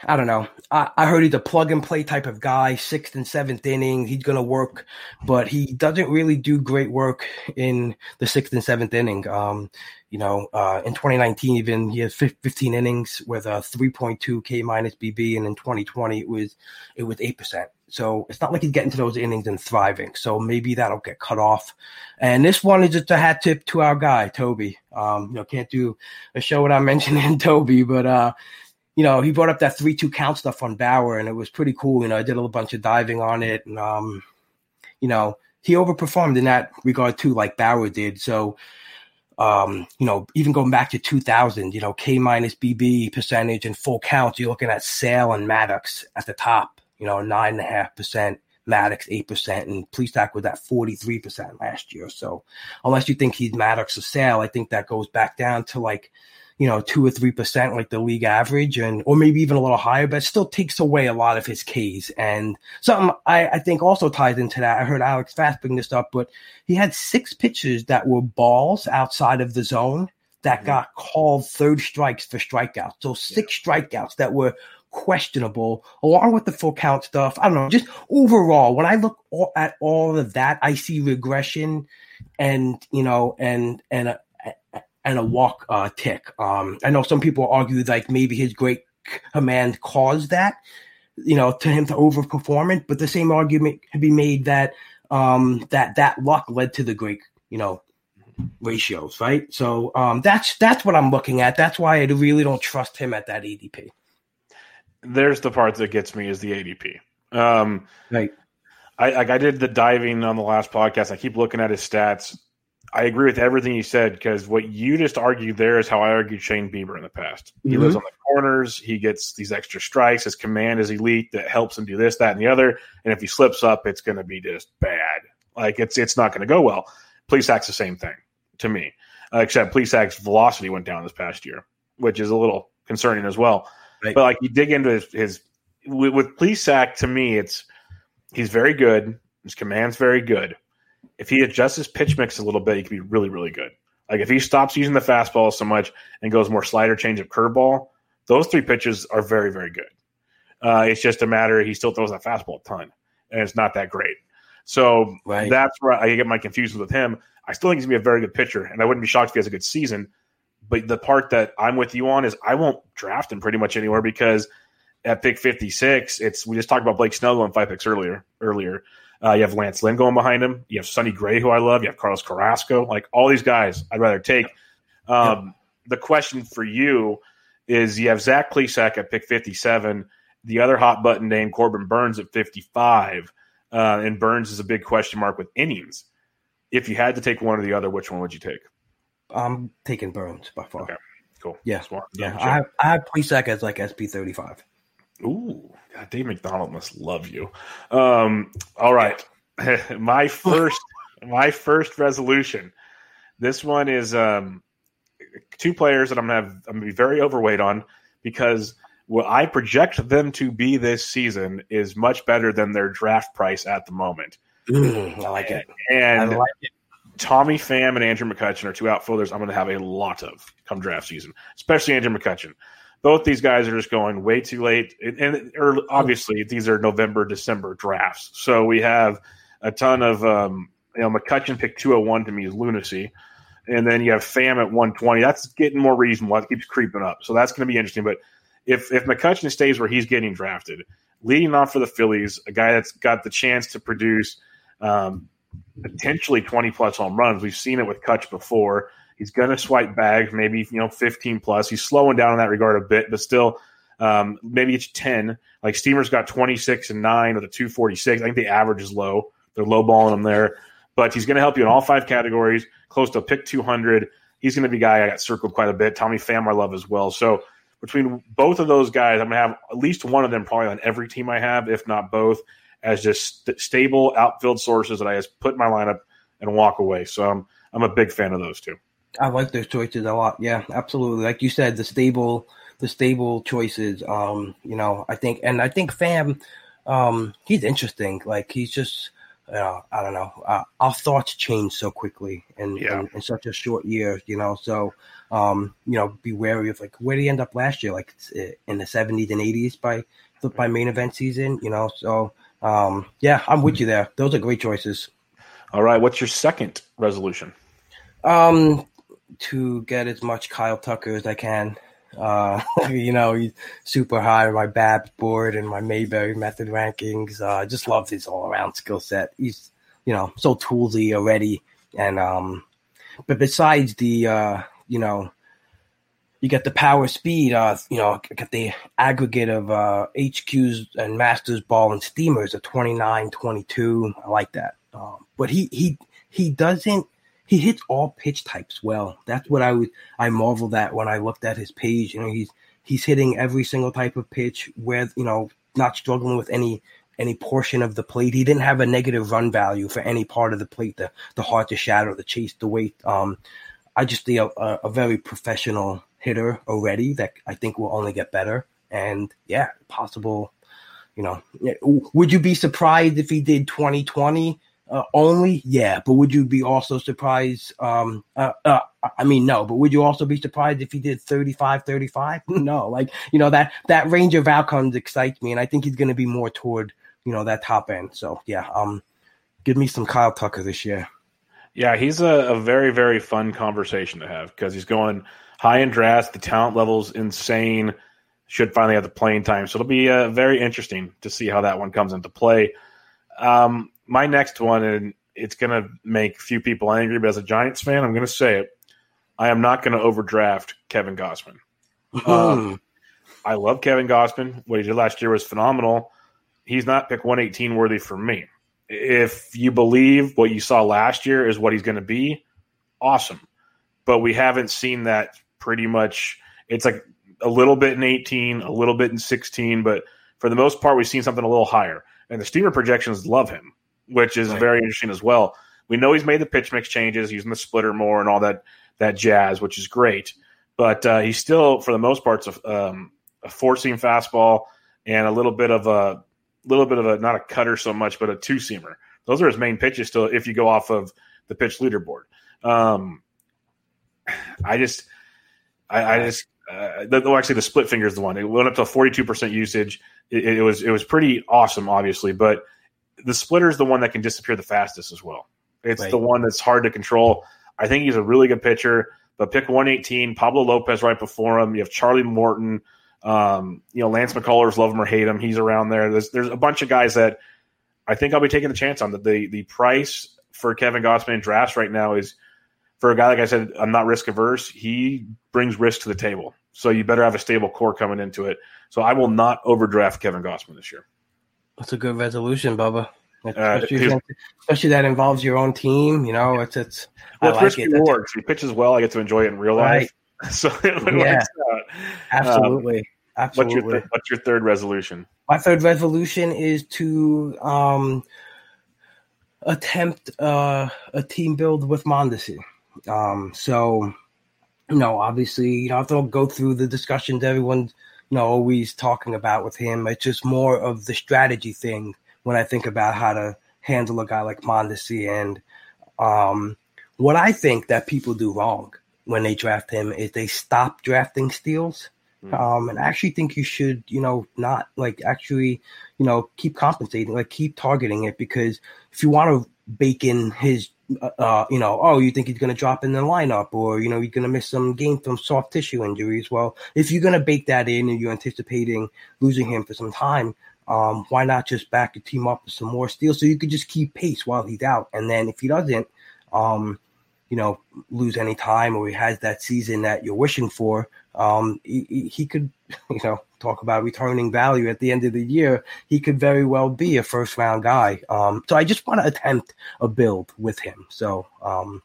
I don't know. I, I, heard he's a plug and play type of guy, sixth and seventh inning. He's going to work, but he doesn't really do great work in the sixth and seventh inning. Um, you know, uh, in 2019, even he has 15 innings with a 3.2 K minus BB, and in 2020 it was it was eight percent. So it's not like he's getting to those innings and thriving. So maybe that'll get cut off. And this one is just a hat tip to our guy Toby. Um, you know, can't do a show without mentioning Toby, but uh, you know, he brought up that three two count stuff on Bauer, and it was pretty cool. You know, I did a little bunch of diving on it, and um, you know, he overperformed in that regard too, like Bauer did. So, um, you know, even going back to 2000, you know, K minus BB percentage and full counts, you're looking at Sale and Maddux at the top. You know, nine and a half percent. Maddux eight percent, and Plesac was at forty three percent last year. So, unless you think he's Maddux or Sale, I think that goes back down to like you know, two or three percent like the league average, and or maybe even a little higher, but still takes away a lot of his Ks. And something I, I think also ties into that. I heard Alex Fast bring this up, but he had six pitches that were balls outside of the zone that mm-hmm. got called third strikes for strikeouts. So six yeah. strikeouts that were questionable, along with the full count stuff. I don't know. Just overall, when I look all, at all of that, I see regression, and you know, and and a, and a walk uh, tick. Um, I know some people argue like maybe his great command caused that, you know, to him to overperform it. But the same argument can be made that um, that that luck led to the great, you know, ratios, right? So um, that's that's what I'm looking at. That's why I really don't trust him at that ADP. There's the part that gets me is the ADP. Um, right. I like I did the diving on the last podcast. I keep looking at his stats. I agree with everything you said because what you just argued there is how I argued Shane Bieber in the past. He mm-hmm. lives on the corners. He gets these extra strikes. His command is elite that helps him do this, that, and the other. And if he slips up, it's going to be just bad. Like it's it's not going to go well. Plesac's the same thing to me, uh, except Plesac's velocity went down this past year, which is a little concerning as well. Right. But like you dig into his, his with, with Plesac, to me, it's he's very good. His command's very good. If he adjusts his pitch mix a little bit, he can be really, really good. Like if he stops using the fastball so much and goes more slider, change of curveball, those three pitches are very, very good. Uh, it's just a matter he still throws that fastball a ton, and it's not that great. So right. that's where I get my confusion with him. I still think he's gonna be a very good pitcher, and I wouldn't be shocked if he has a good season. But the part that I'm with you on is I won't draft him pretty much anywhere because at pick 56, it's we just talked about Blake Snell going five picks earlier. Earlier, uh, you have Lance Lynn going behind him. You have Sonny Gray, who I love. You have Carlos Carrasco. Like all these guys, I'd rather take. Um, The question for you is: you have Zach Plesac at pick 57. The other hot button name Corbin Burnes, at 55, uh, and Burnes is a big question mark with innings. If you had to take one or the other, which one would you take? I'm taking Burnes by far. Okay, cool. Yeah, Smart. yeah. I have I have Plesac as like SP 35. Ooh, God, Dave McDonald must love you. Um, all right, my first, my first resolution. This one is um, two players that I'm gonna have. I'm gonna be very overweight on because what I project them to be this season is much better than their draft price at the moment. Mm, I like it. And like it. Tommy Pham and Andrew McCutchen are two outfielders I'm going to have a lot of come draft season, especially Andrew McCutchen both these guys are just going way too late. And, or obviously, these are November, December drafts. So we have a ton of, um, you know, McCutchen picked 201 to me is lunacy. And then you have Pham at 120. That's getting more reasonable. It keeps creeping up. So that's going to be interesting. But if, if McCutchen stays where he's getting drafted, leading off for the Phillies, a guy that's got the chance to produce um, potentially 20 plus home runs. We've seen it with Kutch before. He's going to swipe bags, maybe you know 15 plus. He's slowing down in that regard a bit, but still, um, maybe it's 10. Like Steamer's got 26 and nine with a 246. I think the average is low. They're lowballing him there, but he's going to help you in all five categories. Close to pick 200. He's going to be a guy I got circled quite a bit. Tommy Pham I love as well. So between both of those guys, I'm going to have at least one of them probably on every team I have, if not both, as just st- stable outfield sources that I just put in my lineup and walk away. So I'm I'm a big fan of those two. I like those choices a lot. Yeah, absolutely. Like you said, the stable, the stable choices. Um, you know, I think, and I think Pham, um, he's interesting. Like he's just, uh, I don't know. Uh, our thoughts change so quickly in, yeah. in, in such a short year. You know, so um, you know, be wary of like where did he end up last year? Like in the seventies and eighties by by main event season. You know, so um, yeah, I'm with you there. Those are great choices. All right, what's your second resolution? Um, to get as much Kyle Tucker as I can. Uh, you know, he's super high on my BABS board and my Mayberry method rankings. Uh, I just love his all around skill set. He's, you know, so toolsy already. And, um, but besides the, uh, you know, you get the power speed, uh, you know, get the aggregate of uh, HQs and Mastersball and steamers of 29, 22. I like that. Um, but he, he, he doesn't he hits all pitch types well. That's what I would I marveled at when I looked at his page. You know, he's he's hitting every single type of pitch where you know not struggling with any any portion of the plate. He didn't have a negative run value for any part of the plate. The the hard to shadow, the chase, the weight. Um, I just see a, a, a very professional hitter already that I think will only get better. And yeah, possible. You know, would you be surprised if he did 2020 uh, only, yeah. But would you be also surprised? Um, uh, uh, I mean, no. But would you also be surprised if he did 35, 35? no. Like you know that that range of outcomes excites me, and I think he's going to be more toward you know that top end. So yeah, um, give me some Kyle Tucker this year. Yeah, he's a, a very very fun conversation to have because he's going high in drafts. The talent level's insane. Should finally have the playing time, so it'll be uh, very interesting to see how that one comes into play. Um, my next one, and it's going to make a few people angry, but as a Giants fan, I'm going to say it. I am not going to overdraft Kevin Gausman. Um, I love Kevin Gausman. What he did last year was phenomenal. He's not pick 118 worthy for me. If you believe what you saw last year is what he's going to be, awesome. But we haven't seen that pretty much. It's like a little bit in 18, a little bit in 16, but for the most part, we've seen something a little higher. And the Steamer projections love him which is right. very interesting as well. We know he's made the pitch mix changes, using the splitter more and all that that jazz, which is great. But uh, he's still, for the most part, a, um, a four seam fastball and a little bit of a little bit of a not a cutter so much, but a two seamer. Those are his main pitches still. If you go off of the pitch leaderboard, um, I just, I, I just, uh, the, well, actually, the split finger is the one. It went up to forty two percent usage. It, it, was it was pretty awesome, obviously, but the splitter is the one that can disappear the fastest as well. It's right. the one that's hard to control. I think he's a really good pitcher. But pick 118, Pablo Lopez right before him. You have Charlie Morton. Um, you know, Lance McCullers, love him or hate him. He's around there. There's, there's a bunch of guys that I think I'll be taking the chance on. The, the, the price for Kevin Gausman in drafts right now is for a guy like I said, I'm not risk averse. He brings risk to the table. So you better have a stable core coming into it. So I will not overdraft Kevin Gausman this year. That's a good resolution, Bubba. Uh, especially, uh, especially, that involves your own team. You know, it's it's. Well, it's like risk it. reward. If he pitches well, I get to enjoy it in real right. life. So yeah, absolutely. Um, Absolutely. What's your, th- what's your third resolution? My third resolution is to um, attempt uh, a team build with Mondesi. Um, so, you know, obviously, you know I don't have to go through the discussions everyone's, you know, always talking about with him. It's just more of the strategy thing when I think about how to handle a guy like Mondesi. And um, what I think that people do wrong when they draft him is they stop drafting steals. Hmm. Um, and I actually think you should, you know, not like actually, you know, keep compensating, like keep targeting it because if you want to bake in his, uh, uh you know, oh, you think he's going to drop in the lineup or, you know, you're going to miss some game from soft tissue injuries. Well, if you're going to bake that in and you're anticipating losing him for some time, um, why not just back your team up with some more steals so you could just keep pace while he's out? And then if he doesn't, um, you know, lose any time or he has that season that you're wishing for, um, he, he, could, you know, talk about returning value at the end of the year. He could very well be a first round guy. Um, so I just want to attempt a build with him. So, um,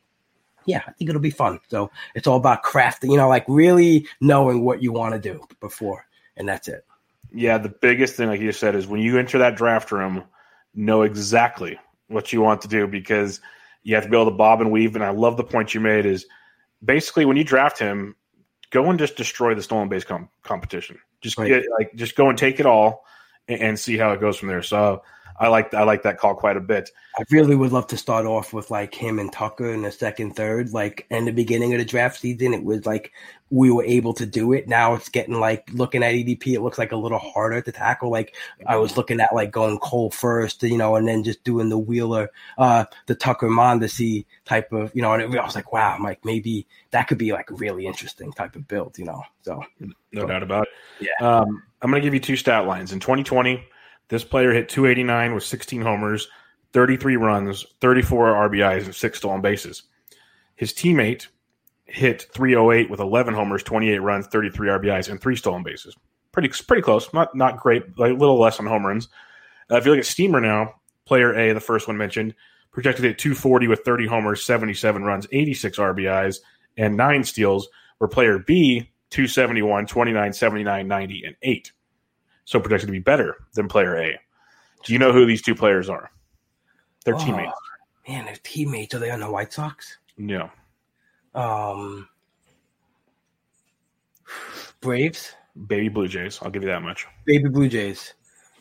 yeah, I think it'll be fun. So it's all about crafting, you know, like really knowing what you want to do before, and that's it. Yeah, the biggest thing, like you said, is when you enter that draft room, know exactly what you want to do because you have to be able to bob and weave. And I love the point you made is basically when you draft him, go and just destroy the stolen base com- competition. Just right. get like just go and take it all and, and see how it goes from there. So I like I like that call quite a bit. I really would love to start off with like him and Tucker in the second, third. Like in the beginning of the draft season, it was like we were able to do it. Now it's getting like looking at ADP, it looks like a little harder to tackle. Like I was looking at like going Cole first, you know, and then just doing the Wheeler, uh, the Tucker Mondesi type of, you know, and I was like, wow, I'm like maybe that could be like a really interesting type of build, you know. So no so, doubt about it. Yeah. Um, I'm going to give you two stat lines in 2020. This player hit 289 with 16 homers, 33 runs, 34 RBIs, and six stolen bases. His teammate hit 308 with 11 homers, 28 runs, 33 RBIs, and three stolen bases. Pretty pretty close. Not not great. Like a little less on home runs. Uh, if you look at Steamer now, player A, the first one mentioned, projected at 240 with 30 homers, 77 runs, 86 RBIs, and nine steals. Where player B, 271, 29, 79, 90, and eight so projected to be better than player A. Do you know who these two players are? Their oh, teammates. Man, their teammates. Are they on the White Sox? No. Um, Braves. Baby Blue Jays. I'll give you that much. Baby Blue Jays.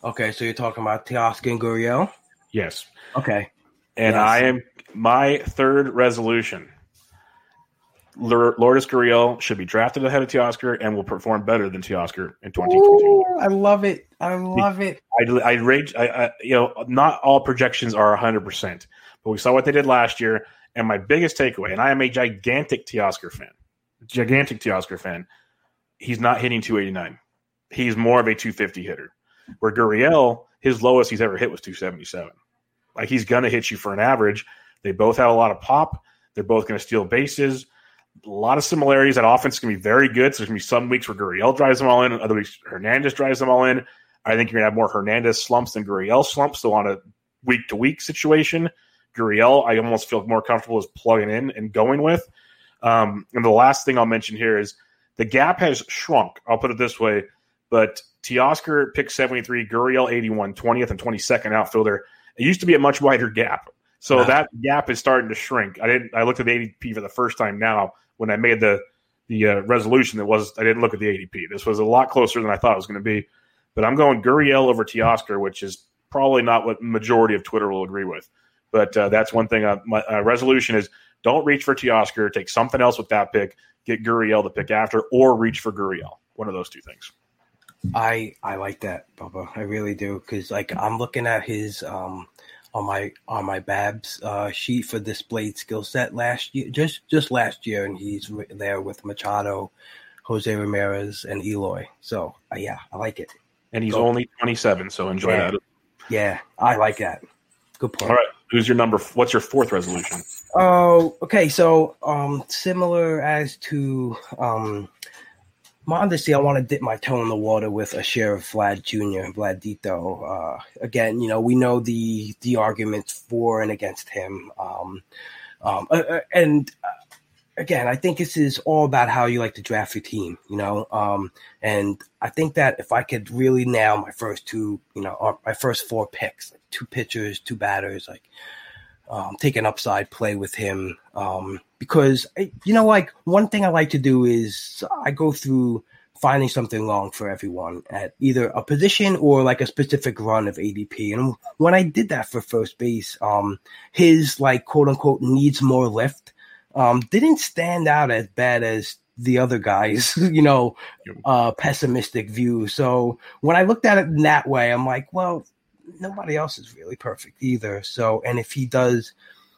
Okay, so you're talking about Teoscar and Gurriel? Yes. Okay. And yes. I am my third resolution Lourdes Gurriel should be drafted ahead of Teoscar and will perform better than Teoscar in 2022. I love it. I love it. I, I rage. I, I, you know, not all projections are 100%, but we saw what they did last year. And my biggest takeaway, and I am a gigantic Teoscar fan, gigantic Teoscar fan, he's not hitting 289. He's more of a 250 hitter. Where Gurriel, his lowest he's ever hit was 277. Like he's going to hit you for an average. They both have a lot of pop. They're both going to steal bases a lot of similarities. That offense can be very good. So there's going to be some weeks where Gurriel drives them all in, other weeks Hernandez drives them all in. I think you're going to have more Hernandez slumps than Gurriel slumps. So on a week to week situation, Gurriel, I almost feel more comfortable as plugging in and going with. Um, and the last thing I'll mention here is the gap has shrunk. I'll put it this way, but Teoscar picked 73, Gurriel 81, 20th and 22nd outfielder. It used to be a much wider gap. So wow. that gap is starting to shrink. I didn't. I looked at the ADP for the first time now when I made the the uh, resolution. That was I didn't look at the ADP. This was a lot closer than I thought it was going to be. But I'm going Gurriel over Teoscar, which is probably not what majority of Twitter will agree with. But uh, that's one thing. Uh, my uh, resolution is don't reach for Teoscar. Take something else with that pick. Get Gurriel to pick after, or reach for Gurriel. One of those two things. I I like that, Bubba. I really do because like I'm looking at his um on my on my Babs uh, sheet for displayed skill set last year, just just last year, and he's there with Machado, Jose Ramirez, and Eloy. So uh, yeah, I like it. And he's Go. only 27, so enjoy yeah. that. Yeah, I like that. Good point. All right, who's your number? What's your fourth resolution? Oh, okay. So um, similar as to um Modesty, I want to dip my toe in the water with a share of Vlad Jr. Vladito. Uh, again, you know, we know the the arguments for and against him. Um, um, uh, uh and uh, again, I think this is all about how you like to draft your team, you know. Um, and I think that if I could really nail my first two, you know, my first four picks, like two pitchers, two batters, like um, take an upside play with him. Um, because you know, like one thing I like to do is I go through finding something wrong for everyone at either a position or like a specific run of ADP. And when I did that for first base, um, his like quote unquote needs more lift um, didn't stand out as bad as the other guys, you know, uh, pessimistic view. So when I looked at it in that way, I'm like, well, nobody else is really perfect either. So, and if he does,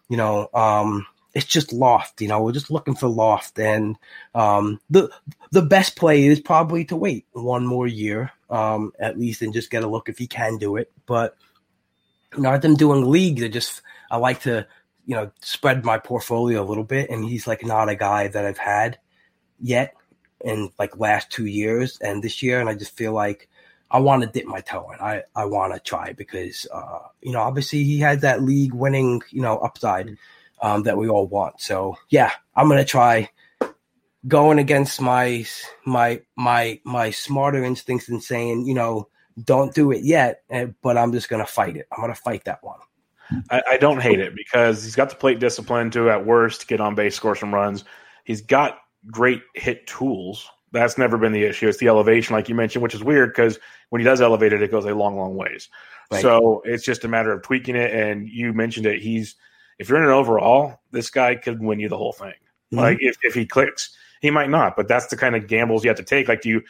you know, um, it's just loft. You know, we're just looking for loft, and um, the the best play is probably to wait one more year, um, at least, and just get a look if he can do it. But you know, I've been doing leagues. I just I like to you know spread my portfolio a little bit, and he's like not a guy that I've had yet in like last two years and this year, and I just feel like I want to dip my toe in. I, I want to try because, uh, you know, obviously he had that league winning, you know, upside um, that we all want. So yeah, I'm going to try going against my, my, my, my smarter instincts and saying, you know, don't do it yet, eh, but I'm just going to fight it. I'm going to fight that one. I, I, don't hate it because he's got the plate discipline to, at worst, get on base, score some runs. He's got great hit tools that's never been the issue. It's the elevation, like you mentioned, which is weird because when he does elevate it, it goes a long, long ways. Right. So it's just a matter of tweaking it. And you mentioned it. He's if you're in an overall, this guy could win you the whole thing. Mm-hmm. Like if, if he clicks, he might not. But that's the kind of gambles you have to take. Like do you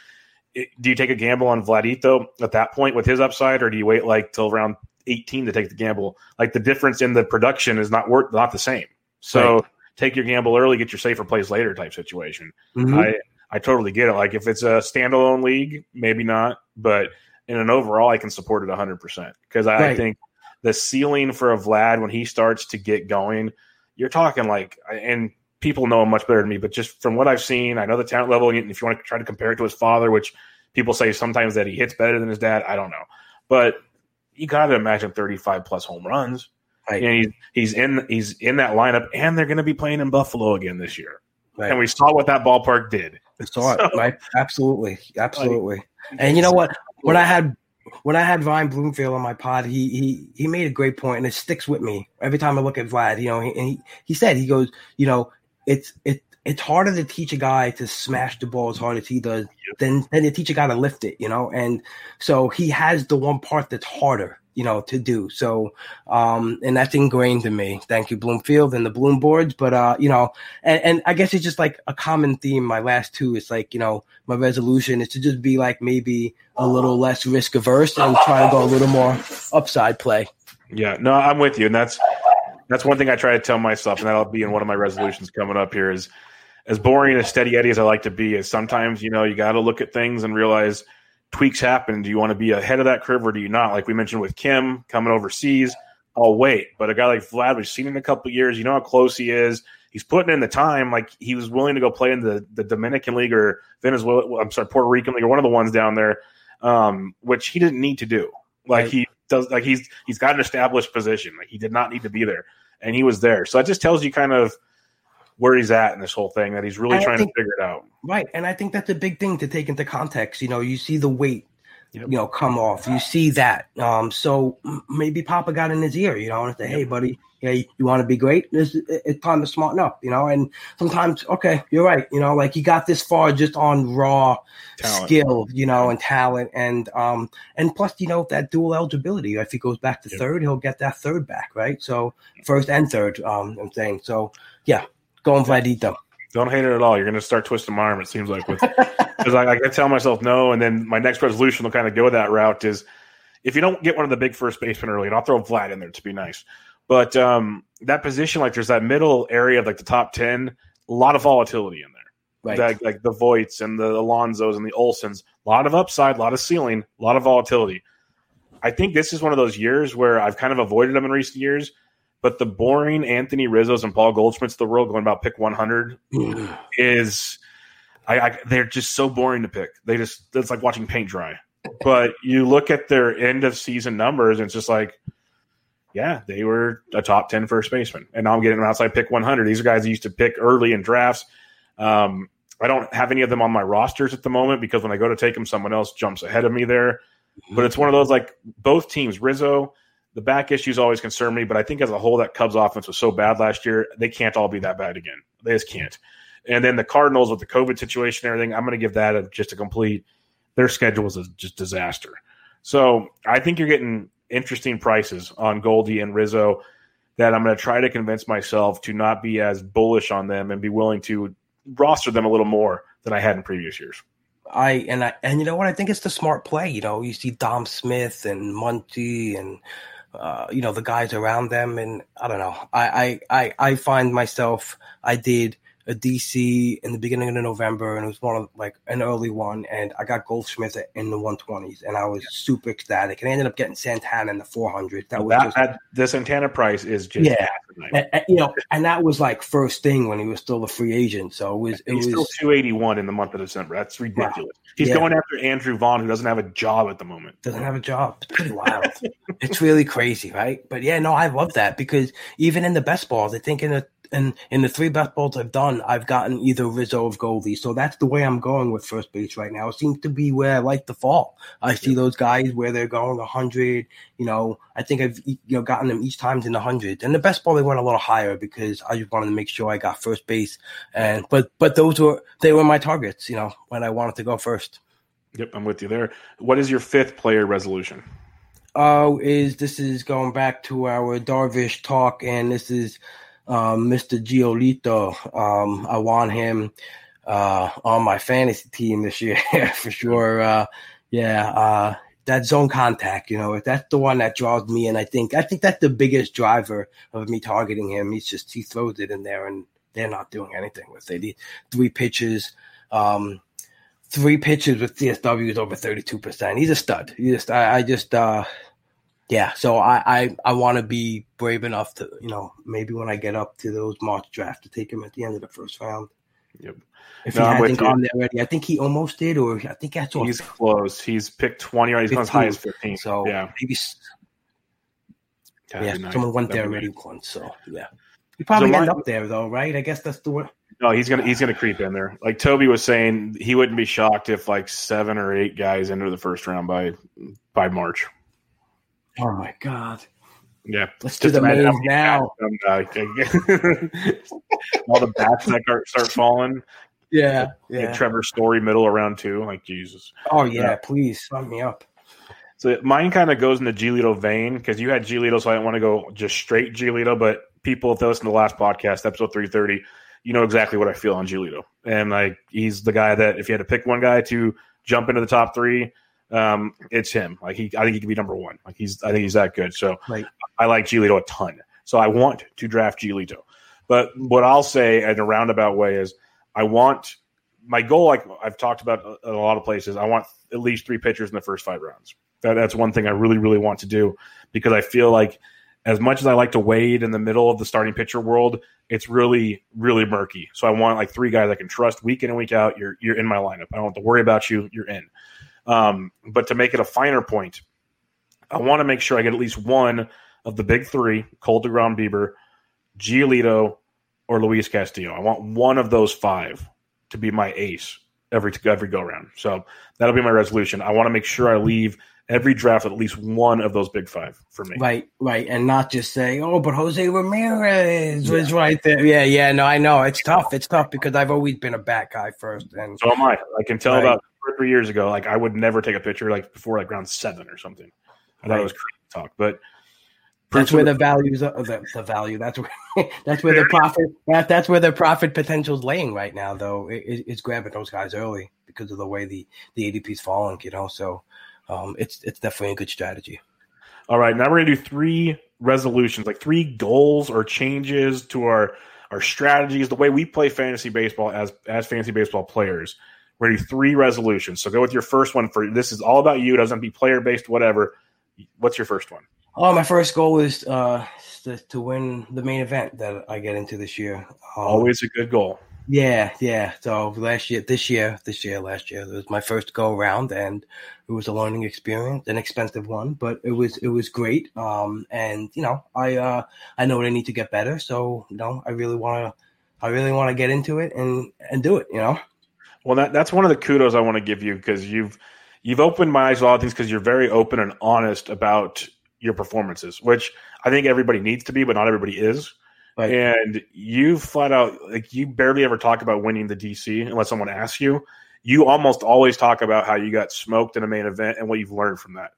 do you take a gamble on Vladito at that point with his upside, or do you wait like till round 18 to take the gamble? Like the difference in the production is not worth not the same. So right. take your gamble early, get your safer plays later type situation. Mm-hmm. I I totally get it. Like if it's a standalone league, maybe not, but in an overall, I can support it 100% because I, right. I think the ceiling for a Vlad when he starts to get going, you're talking like, and people know him much better than me, but just from what I've seen, I know the talent level. And if you want to try to compare it to his father, which people say sometimes that he hits better than his dad, I don't know, but you got to imagine 35 plus home runs. Right. And he's, he's in he's in that lineup, and they're going to be playing in Buffalo again this year. Right. And we saw what that ballpark did. I saw so, it. Right? Absolutely, absolutely. Like, and you know what? When I had when I had Ryan Bloomfield on my pod, he he he made a great point, and it sticks with me every time I look at Vlad. You know, he, and he he said he goes, you know, it's it it's harder to teach a guy to smash the ball as hard as he does than than to teach a guy to lift it. You know, and so he has the one part that's harder you know, to do. So, um, and that's ingrained in me. Thank you, Bloomfield and the Bloom boards. But, uh, you know, and, and I guess it's just like a common theme. My last two is like, you know, my resolution is to just be like maybe a little less risk averse and try to go a little more upside play. Yeah, no, I'm with you. And that's, that's one thing I try to tell myself, and that'll be in one of my resolutions coming up here is as boring as steady Eddie as I like to be is sometimes, you know, you got to look at things and realize – tweaks happen, do you want to be ahead of that curve or do you not? Like we mentioned with Kim coming overseas, I'll wait. But a guy like Vlad, we've seen in a couple years, you know how close he is. He's putting in the time. Like he was willing to go play in the, the Dominican League or Venezuela, I'm sorry, Puerto Rican League or one of the ones down there, um, which he didn't need to do. Like right. he does, like he's he's got an established position. Like he did not need to be there, and he was there. So that just tells you kind of where he's at in this whole thing that he's really trying think, to figure it out. Right, and I think that's a big thing to take into context. You know, you see the weight yep. you know, come off. You see that. Um, so maybe Papa got in his ear, you know, and say, yep. "Hey, buddy, yeah, you, you want to be great? It's, it's time to smarten up, you know." And sometimes, okay, you're right, you know, like he got this far just on raw talent. skill, you know, and talent, and um, and plus, you know, that dual eligibility. If he goes back to yep. third, he'll get that third back, right? So first and third, um, I'm saying. So yeah, going Vladito. Don't hate it at all. You're going to start twisting my arm. It seems like with because I, I tell myself no, and then my next resolution will kind of go that route. Is if you don't get one of the big first basemen early, and I'll throw Vlad in there to be nice, but um, that position, like there's that middle area of like the top ten, a lot of volatility in there. Right. Like, like the Voits and the Alonsos and the Olsons, a lot of upside, a lot of ceiling, a lot of volatility. I think this is one of those years where I've kind of avoided them in recent years but the boring Anthony Rizzo's and Paul Goldschmidt's of the world going about pick 100 is I, I, they're just so boring to pick. They just it's like watching paint dry. But you look at their end of season numbers, and it's just like, yeah, they were a top 10 first baseman. And now I'm getting them outside pick 100. These are guys I used to pick early in drafts. Um, I don't have any of them on my rosters at the moment because when I go to take them, someone else jumps ahead of me there. But it's one of those like both teams, Rizzo the back issues always concern me, but I think as a whole, that Cubs offense was so bad last year, they can't all be that bad again. They just can't. And then the Cardinals with the COVID situation and everything, I'm going to give that a, just a complete. Their schedule a just disaster. So I think you're getting interesting prices on Goldie and Rizzo that I'm going to try to convince myself to not be as bullish on them and be willing to roster them a little more than I had in previous years. I and I and you know what I think it's the smart play. You know, you see Dom Smith and Muncy and uh, you know the guys around them. And i don't know. I, I i i find myself i did a DC in the beginning of November, and it was one of like an early one, and I got Goldschmidt in the 120s, and I was super ecstatic. And I ended up getting Santana in the 400. That was that, just, that, the Santana price is just yeah, and, and, you know, and that was like first thing when he was still a free agent. So it was it he's was still 281 in the month of December. That's ridiculous. Wow. He's yeah. going after Andrew Vaughn, who doesn't have a job at the moment. Doesn't have a job. It's pretty wild. it's really crazy, right? But yeah, no, I love that because even in the best balls, I think in a and in the three best balls I've done, I've gotten either Rizzo or Goldie. So that's the way I'm going with first base right now. It seems to be where I like to fall. I see those guys where they're going 100. You know, I think I've you know gotten them each times in the hundreds. And the best ball they went a little higher because I just wanted to make sure I got first base. And but but those were they were my targets. You know, when I wanted to go first. Yep, I'm with you there. What is your fifth player resolution? Oh, uh, is this is going back to our Darvish talk, and this is um, Mr. Giolito. Um, I want him uh, on my fantasy team this year for sure. Uh, yeah, uh, that zone contact, you know, that's the one that draws me, and I think I think that's the biggest driver of me targeting him. He's just he throws it in there, and they're not doing anything with it. Three pitches. Um, three pitches with CSW is over 32%. He's a stud. He just, I, I just, uh, yeah, so I I, I want to be brave enough to you know maybe when I get up to those March draft to take him at the end of the first round. Yep. If no, he hasn't gone there already, I think he almost did, or I think that's he's close. He's picked twenty, or he's 15, gone as high as fifteen. So yeah, maybe. yeah, nice. someone went That'd there already nice. once, so yeah. He probably so end up there though, right? I guess that's the word. No, he's gonna he's gonna creep in there. Like Toby was saying, he wouldn't be shocked if like seven or eight guys enter the first round by by March. Oh my god. Yeah, let's do the names now. uh, all the bats that start falling. Yeah, yeah. Trevor Story middle around two. Like Jesus. Oh yeah, yeah. please sign me up. So mine kind of goes in the Giolito vein because you had Giolito, so I didn't want to go just straight Giolito. But people, if they listen to the last podcast, episode three thirty, you know exactly what I feel on Giolito. And like he's the guy that if you had to pick one guy to jump into the top three, um, it's him. Like he, I think he could be number one. Like he's, I think he's that good. So right. I like Giolito a ton. So I want to draft Giolito. But what I'll say in a roundabout way is, I want my goal. Like I've talked about in a lot of places, I want at least three pitchers in the first five rounds. That, that's one thing I really, really want to do because I feel like as much as I like to wade in the middle of the starting pitcher world, it's really, really murky. So I want like three guys I can trust week in and week out. You're you're in my lineup. I don't have to worry about you. You're in. Um, but to make it a finer point, I want to make sure I get at least one of the big three: Cole DeGrom, Bieber, Giolito, or Luis Castillo. I want one of those five to be my ace every every go around. So that'll be my resolution. I want to make sure I leave every draft at least one of those big five for me. Right, right, and not just say, "Oh, but Jose Ramirez yeah. was right there." Yeah, yeah. No, I know it's tough. It's tough because I've always been a bat guy first, and so am I. I can tell right. about or three years ago, like I would never take a picture like before like round seven or something. I thought right. it was crazy talk, but that's where the values of the, the value. That's where that's where the profit. That, that's where the profit potential is laying right now. Though it, it's grabbing those guys early because of the way the the ADP's falling. You know, so um, it's it's definitely a good strategy. All right, now we're gonna do three resolutions, like three goals or changes to our our strategies, the way we play fantasy baseball as as fantasy baseball players. We're gonna do three resolutions. So go with your first one for this is all about you. It doesn't be player based, whatever. What's your first one? Oh, my first goal is uh, to, to win the main event that I get into this year. Um, Always a good goal. Yeah, yeah. So last year, this year, this year, last year, it was my first go around, and it was a learning experience, an expensive one, but it was it was great. Um, and you know, I uh, I know I need to get better, so you know, I really want to, I really want to get into it and and do it. You know. Well, that that's one of the kudos I want to give you because you've you've opened my eyes to a lot of things because you're very open and honest about your performances, which I think everybody needs to be, but not everybody is. Right. And you flat out like you barely ever talk about winning the DC unless someone asks you. You almost always talk about how you got smoked in a main event and what you've learned from that.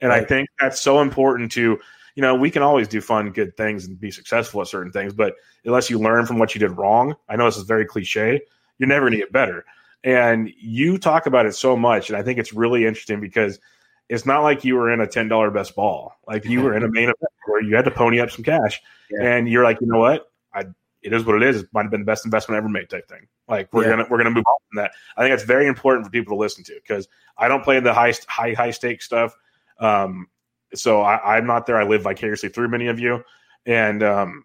And right. I think that's so important to, you know, we can always do fun, good things and be successful at certain things, but unless you learn from what you did wrong, I know this is very cliche, you're never going to get better. And you talk about it so much. And I think it's really interesting because it's not like you were in a $10 best ball. Like you were in a main event where you had to pony up some cash yeah. and you're like, you know what? I, it is what it is. It might have been the best investment I ever made type thing. Like we're yeah. going to, we're to move on from that. I think that's very important for people to listen to because I don't play the high, high, high stake stuff. Um, so I, I'm not there. I live vicariously through many of you. And, um,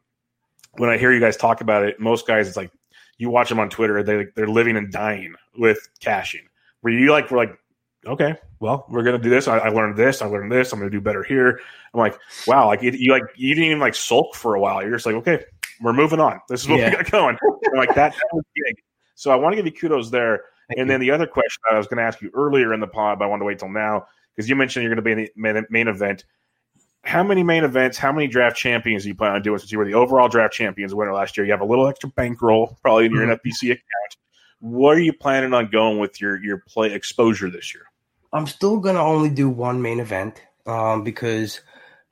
when I hear you guys talk about it, most guys, it's like you watch them on Twitter. They they're living and dying with caching. Where you like, we're like, okay, well, we're gonna do this. I, I learned this. I learned this. I'm gonna do better here. I'm like, wow, like you like you didn't even like sulk for a while. You're just like, okay, we're moving on. This is what yeah. we got going. like that, that was big. So I want to give you kudos there. Thank and you. then the other question I was going to ask you earlier in the pod, but I wanted to wait till now because you mentioned you're going to be in the main, main, event. How many main events? How many draft champions do you plan on doing? Since you were the overall draft champions winner last year, you have a little extra bankroll probably in your mm-hmm. NFBC account. What are you planning on going with your your play exposure this year? I'm still gonna only do one main event um, because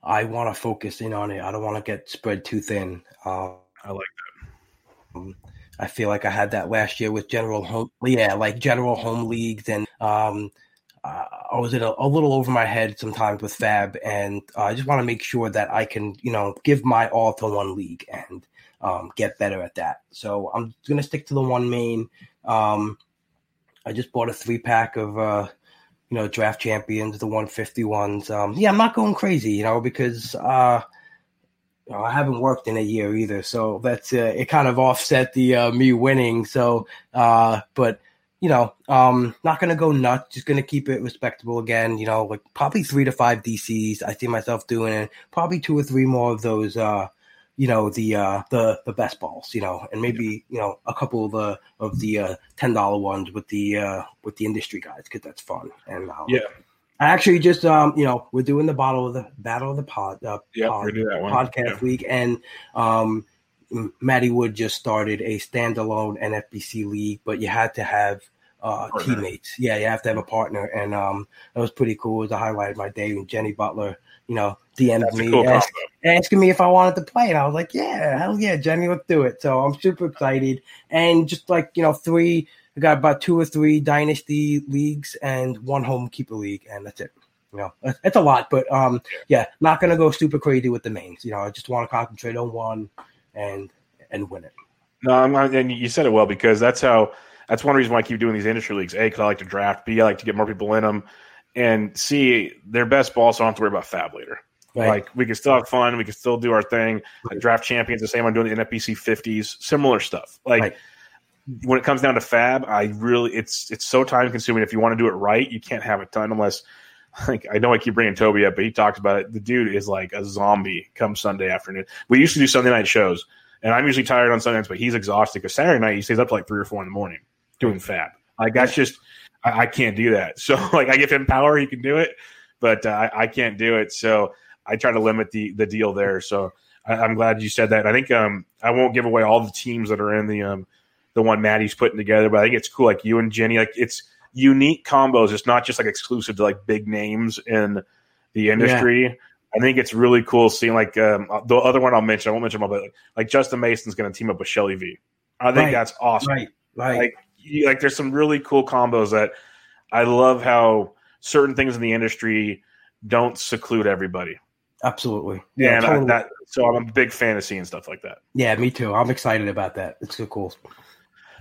I want to focus in on it. I don't want to get spread too thin. Um, I like that. Um, I feel like I had that last year with general home, yeah, like general home leagues, and um, uh, I was a, a, little over my head sometimes with FAAB, and uh, I just want to make sure that I can, you know, give my all to one league and um, get better at that. So I'm gonna stick to the one main. Um, I just bought a three pack of uh, you know, draft champions, the 150 ones. Um, yeah, I'm not going crazy, you know, because uh, you know, I haven't worked in a year either, so that's uh, it. Kind of offset the uh, me winning. So, uh, but you know, um, not gonna go nuts. Just gonna keep it respectable again. You know, like probably three to five DCs. I see myself doing it. Probably two or three more of those. Uh, you know the uh the the best balls you know and maybe you know a couple of the of the uh ten dollar ones with the uh with the industry guys because that's fun and um, yeah I actually just um you know we're doing the bottle of the battle of the pod uh yeah, pod, podcast yeah. week and um Maddie Wood just started a standalone NFBC league but you had to have uh, teammates. Yeah, you have to have a partner, and um, that was pretty cool. It was a highlight of my day. when Jenny Butler, you know, DM'd me cool ask, asking me if I wanted to play, and I was like, "Yeah, hell yeah, Jenny, let's do it." So I'm super excited, and just like you know, three. I got about two or three dynasty leagues and one home keeper league, and that's it. You know, it's a lot, but um, yeah, not gonna go super crazy with the mains. You know, I just want to concentrate on one and and win it. No, I'm, and you said it well because that's how. That's one reason why I keep doing these industry leagues. A, because I like to draft. B, I like to get more people in them and see their best ball, so I don't have to worry about FAAB later. Right. Like we can still have fun, we can still do our thing. Like draft champions, the same I'm doing the NFBC 50s, similar stuff. Like right. when it comes down to FAAB, I really it's it's so time consuming. If you want to do it right, you can't have a ton unless. Like I know I keep bringing Toby up, but he talks about it. The dude is like a zombie come Sunday afternoon. We used to do Sunday night shows, and I'm usually tired on Sundays, but he's exhausted because Saturday night he stays up to like three or four in the morning doing FAAB. Like that's just I, I, can't do that. So like I give him power, he can do it, but uh, I, I, can't do it. So I try to limit the the deal there. So I, am glad you said that. I think um I won't give away all the teams that are in the um the one Maddie's putting together, but I think it's cool. Like you and Jenny, like it's unique combos. It's not just like exclusive to like big names in the industry. Yeah. I think it's really cool seeing like um, the other one I'll mention. I won't mention them, but like, like Justin Mason's going to team up with Shelly V. I think right. that's awesome. Right, right. Like, like there's some really cool combos that I love how certain things in the industry don't seclude everybody. Absolutely. Yeah, totally. I, that, so I'm a big fantasy and stuff like that. Yeah, me too. I'm excited about that. It's so cool.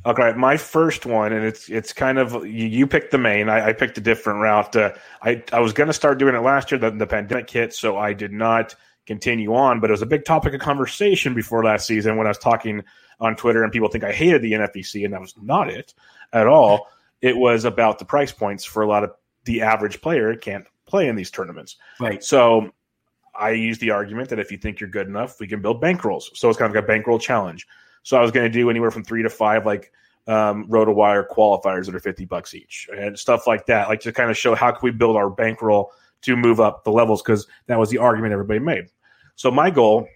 Okay, my first one, and it's it's kind of you, you picked the main. I, I, picked a different route. Uh, I I was going to start doing it last year, then the pandemic hit, so I did not continue on. But it was a big topic of conversation before last season when I was talking on Twitter, and people think I hated the NFBC, and that was not it at all. It was about the price points for a lot of the average player can't play in these tournaments. Right. So I use the argument that if you think you're good enough, we can build bankrolls. So it's kind of like a bankroll challenge. So I was going to do anywhere from three to five, like um, wire qualifiers that are 50 bucks each and stuff like that, like to kind of show how can we build our bankroll to move up the levels because that was the argument everybody made. So my goal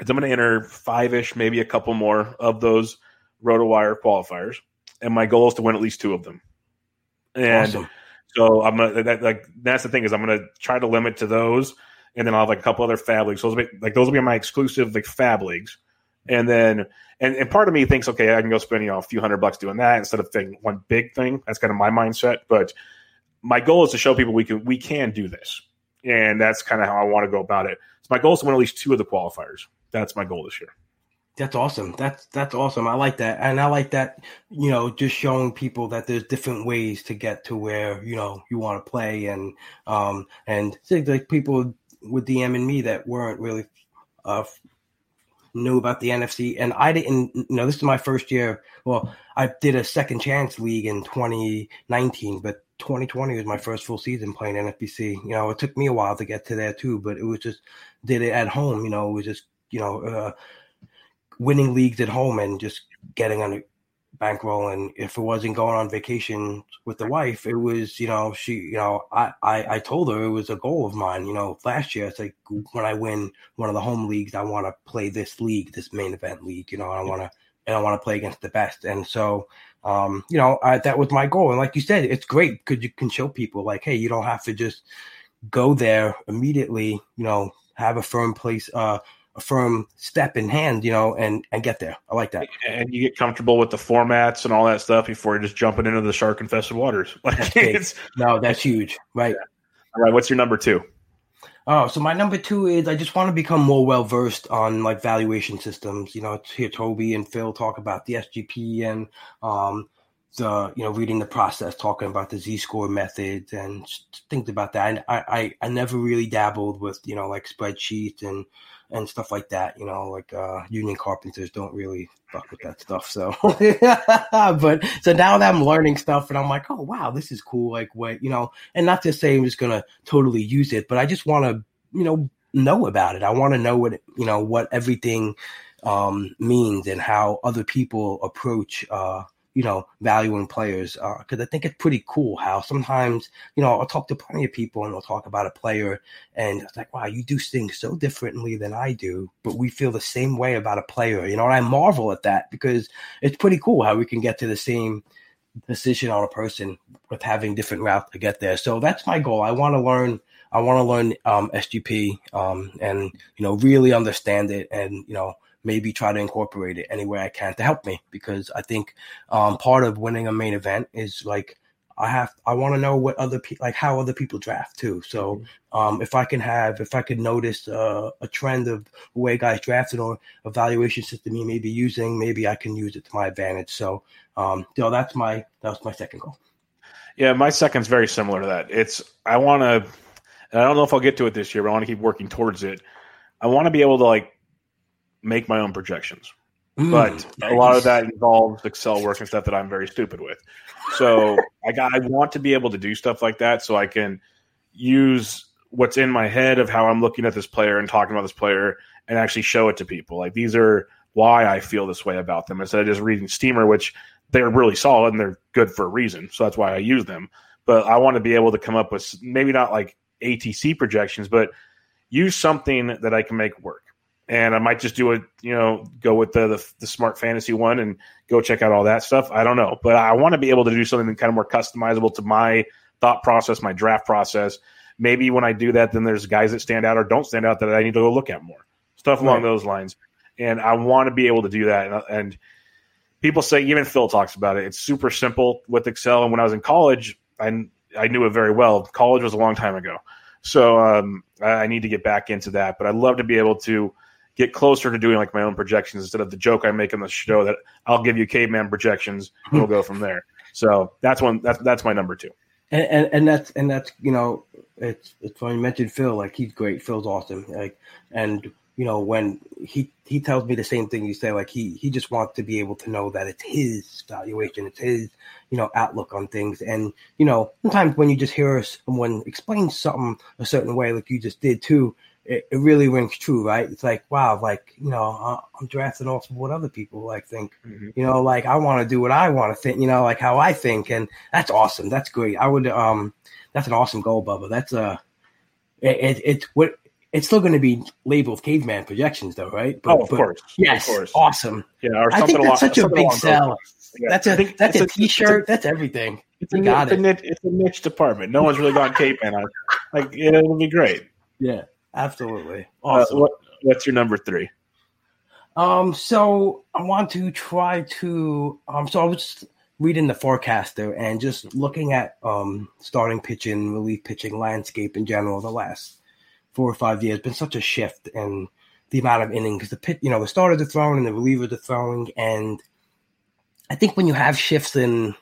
is I'm going to enter five ish, maybe a couple more of those RotoWire qualifiers. And my goal is to win at least two of them. And awesome. so I'm gonna that, like that's the thing is I'm gonna try to limit to those, and then I'll have like a couple other FAAB leagues. So those will be, like those will be my exclusive like FAAB leagues and then and, and part of me thinks, okay, I can go spend you know a few hundred bucks doing that instead of thinking one big thing. That's kind of my mindset. But my goal is to show people we can we can do this, and that's kind of how I want to go about it. So my goal is to win at least two of the qualifiers. That's my goal this year. That's awesome. That's that's awesome. I like that, and I like that. You know, just showing people that there's different ways to get to where you know you want to play, and um and things like people with DM and me that weren't really uh knew about the NFC, and I didn't. You know, this is my first year. Well, I did a second chance league in 2019, but 2020 was my first full season playing NFBC. You know, it took me a while to get to there too, but it was just did it at home. You know, it was just you know uh, winning leagues at home and just getting on a bankroll. And if it wasn't going on vacation with the wife it was you know she you know I, I i told her it was a goal of mine you know last year. It's like when i win one of the home leagues i want to play this league this main event league you know i want to and i want to play against the best. And so um you know I, that was my goal. And like you said it's great because you can show people like hey you don't have to just go there immediately you know have a firm place uh firm step in hand, you know, and and get there. I like that. And you get comfortable with the formats and all that stuff before you're just jumping into the shark infested waters. Like that's no, that's huge, right? Yeah. All right, what's your number two? Oh, so my number two is I just want to become more well versed on like valuation systems. You know, to hear Toby and Phil talk about the SGP and um, the you know reading the process, talking about the Z score methods and things about that. And I, I I never really dabbled with you know like spreadsheets and and stuff like that. You know, like uh, union carpenters don't really fuck with that stuff. So, but so now that I'm learning stuff, and I'm like, oh wow, this is cool. Like what you know, and not to say I'm just gonna totally use it, but I just want to you know know about it. I want to know what you know what everything um, means and how other people approach. Uh, you know, valuing players. Because uh, I think it's pretty cool how sometimes, you know, I'll talk to plenty of people and they'll talk about a player and it's like, wow, you do things so differently than I do, but we feel the same way about a player, you know, and I marvel at that because it's pretty cool how we can get to the same decision on a person with having different routes to get there. So that's my goal. I want to learn. I want to learn um, SGP um, and you know really understand it and you know maybe try to incorporate it anywhere I can to help me because I think um, part of winning a main event is like I have I want to know what other people like how other people draft too. So mm-hmm. um, if I can have if I can notice uh, a trend of the way guys drafted or evaluation system you may be using, maybe I can use it to my advantage. So um, you know that's my that was my second goal. Yeah, my second's very similar to that. It's I want to. I don't know if I'll get to it this year, but I want to keep working towards it. I want to be able to like make my own projections. Mm, but nice. a lot of that involves Excel work and stuff that I'm very stupid with. So I got, I want to be able to do stuff like that so I can use what's in my head of how I'm looking at this player and talking about this player and actually show it to people. Like these are why I feel this way about them instead of just reading Steamer, which they're really solid and they're good for a reason. So that's why I use them. But I want to be able to come up with maybe not like ATC projections, but use something that I can make work. And I might just do it, you know, go with the, the, the smart fantasy one and go check out all that stuff. I don't know, but I want to be able to do something kind of more customizable to my thought process, my draft process. Maybe when I do that, then there's guys that stand out or don't stand out that I need to go look at more stuff along right. those lines. And I want to be able to do that. And, and people say, even Phil talks about it. It's super simple with Excel. And when I was in college, I I knew it very well. College was a long time ago, so um, I, I need to get back into that. But I'd love to be able to get closer to doing like my own projections instead of the joke I make on the show that I'll give you caveman projections we'll go from there. So that's one. That's that's my number two. And, and, and that's and that's you know it's it's when you mentioned Phil like he's great. Phil's awesome. Like and you know, when he he tells me the same thing you say, like he he just wants to be able to know that it's his valuation, it's his you know outlook on things, and you know sometimes when you just hear someone explain something a certain way, like you just did too, it, it really rings true, right? It's like wow, like you know I'm drafting off of what other people like think, mm-hmm. you know, like I want to do what I want to think, you know, like how I think, and that's awesome, that's great. I would um that's an awesome goal, Bubba. That's a uh, it, it, it's what it's still going to be labeled caveman projections, though, right? But, oh, of but, course. Yes, of course. awesome. Yeah, or I think that's such a big sell. Yeah. That's a that's a, a t-shirt. A, that's everything. It's a, got it's, it. A niche, it's a niche department. No one's really gone caveman on. Like it'll be great. Yeah, absolutely. Uh, awesome. Uh, what, what's your number three? Um, so I want to try to. Um, so I was reading the forecaster and just looking at um starting pitching, relief pitching landscape in general the last four or five years been such a shift in the amount of innings the pit you know the starters are throwing and the relievers are throwing and I think when you have shifts in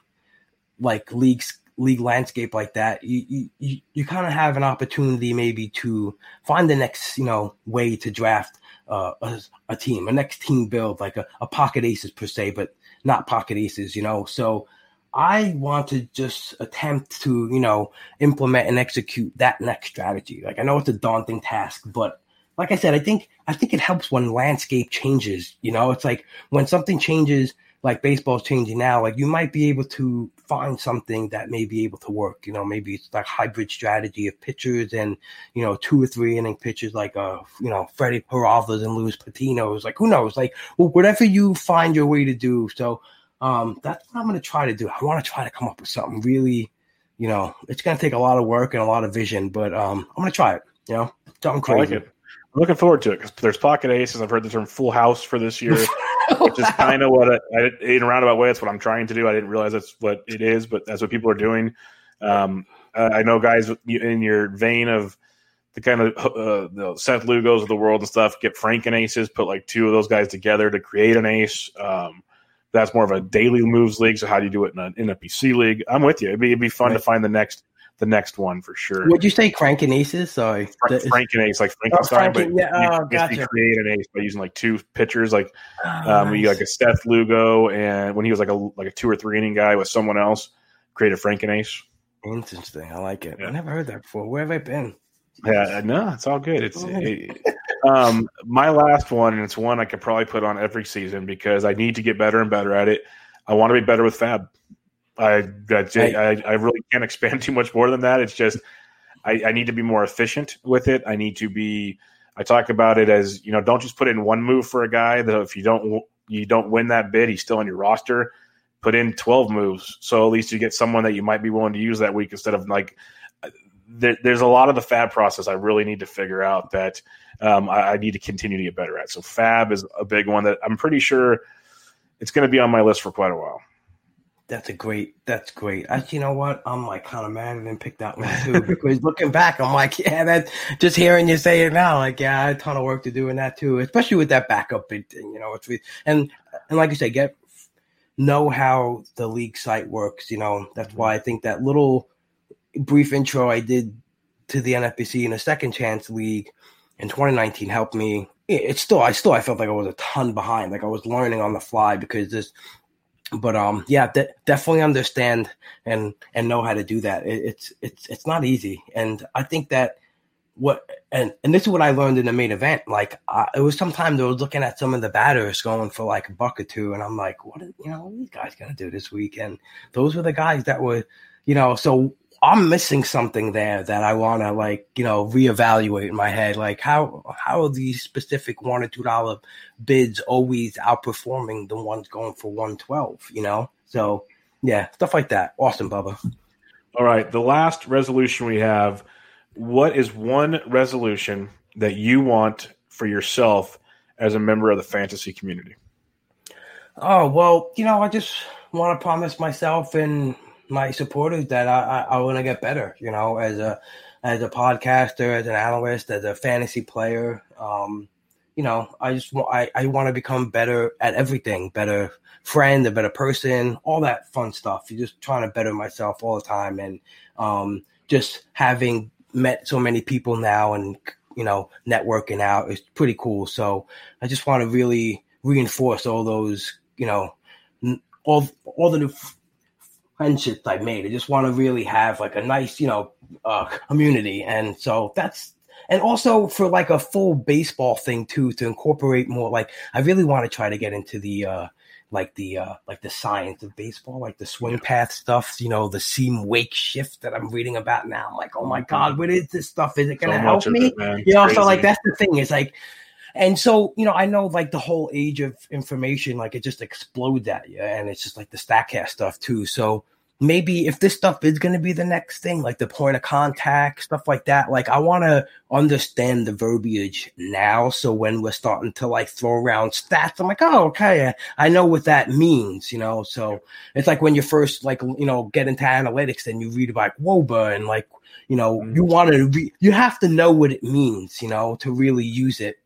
like leagues league landscape like that, you you, you kind of have an opportunity maybe to find the next you know way to draft uh, a, a, team, a next team build, like a, a pocket aces per se, but not pocket aces, you know. So I want to just attempt to, you know, implement and execute that next strategy. Like I know it's a daunting task, but like I said, I think I think it helps when landscape changes. You know, it's like when something changes, like baseball's changing now, like you might be able to find something that may be able to work. You know, maybe it's like hybrid strategy of pitchers and, you know, two or three inning pitchers like uh, you know, Freddie Peralta's and Luis Patino's. Like who knows? Like well, whatever you find your way to do. So um, that's what I'm going to try to do. I want to try to come up with something really, you know, it's going to take a lot of work and a lot of vision, but um, I'm going to try it. You know, something crazy. I like it. Looking forward to it because there's pocket aces. I've heard the term full house for this year, which is kind of what I, I, in a roundabout way. That's what I'm trying to do. I didn't realize that's what it is, but that's what people are doing. Um, I know guys in your vein of the kind of uh, the Seth Lugos of the world and stuff get Franken aces, put like two of those guys together to create an ace. Um, that's more of a daily moves league. So how do you do it in an NFBC league? I'm with you. It'd be, it'd be fun right. to find the next the next one for sure. Would you say cranking aces? Sorry, Frank, Franken like oh, Frankenstein, oh, Franken, but yeah, oh, gotcha. create an ace by using like two pitchers, like oh, um, nice. you like a Seth Lugo, and when he was like a like a two or three inning guy with someone else, create a frankenace. Interesting, I like it. Yeah. I never heard that before. Where have I been? Yeah, no, it's all good. It's it, um, my last one, and it's one I could probably put on every season because I need to get better and better at it. I want to be better with FAAB. I I, I really can't expand too much more than that. It's just I, I need to be more efficient with it. I need to be. I talk about it as you know, don't just put in one move for a guy. That if you don't you don't win that bid, he's still on your roster. Put in twelve moves, so at least you get someone that you might be willing to use that week instead of like there, there's a lot of the FAAB process I really need to figure out that um, I, I, need to continue to get better at. So fab is a big one that I'm pretty sure it's going to be on my list for quite a while. That's a great. That's great. I, you know what? I'm like kind of mad I didn't pick that one too because looking back, I'm like, yeah, that. Just hearing you say it now, like, yeah, I had a ton of work to do in that too, especially with that backup thing. You know, it's and and like you say, get know how the league site works. You know, that's why I think that little brief intro I did to the NFBC in a second chance league in 2019 helped me. It's still, I still, I felt like I was a ton behind. Like I was learning on the fly because this, but um, yeah, de- definitely understand and and know how to do that. It, it's it's it's not easy, and I think that what and and this is what I learned in the main event. Like I, it was sometimes I was looking at some of the batters going for like a buck or two, and I'm like, what? Are, you know, what are these guys gonna do this week? And those were the guys that were, you know, so I'm missing something there that I want to like, you know, reevaluate in my head. Like how how are these specific one or two dollar bids always outperforming the ones going for one twelve? You know, so yeah, stuff like that. Awesome, Bubba. All right, the last resolution we have. What is one resolution that you want for yourself as a member of the fantasy community? Oh well, you know, I just want to promise myself and my supporters that I, I, I want to get better. You know, as a as a podcaster, as an analyst, as a fantasy player. Um, you know, I just want I, I want to become better at everything, better friend, a better person, all that fun stuff. You're just trying to better myself all the time, and um, just having met so many people now and you know networking out is pretty cool. So I just want to really reinforce all those you know all all the new friendships I made. I just want to really have like a nice, you know, uh, community. And so that's, and also for like a full baseball thing too, to incorporate more, like I really want to try to get into the, uh, like the uh like the science of baseball, like the swing path stuff, you know, the seam wake shift that I'm reading about now. I'm like, oh my god, what is this stuff? Is it gonna so help me? It, you know, Crazy. so like that's the thing. Is like and so, you know, I know like the whole age of information, like it just explodes at you. And it's just like the StatCast stuff too. So maybe if this stuff is going to be the next thing, like the point of contact, stuff like that, like I want to understand the verbiage now. So when we're starting to like throw around stats, I'm like, oh, okay, I know what that means, you know? So it's like when you first like, you know, get into analytics and you read about WOBA and like, you know, you mm-hmm. want to, re- you have to know what it means, you know, to really use it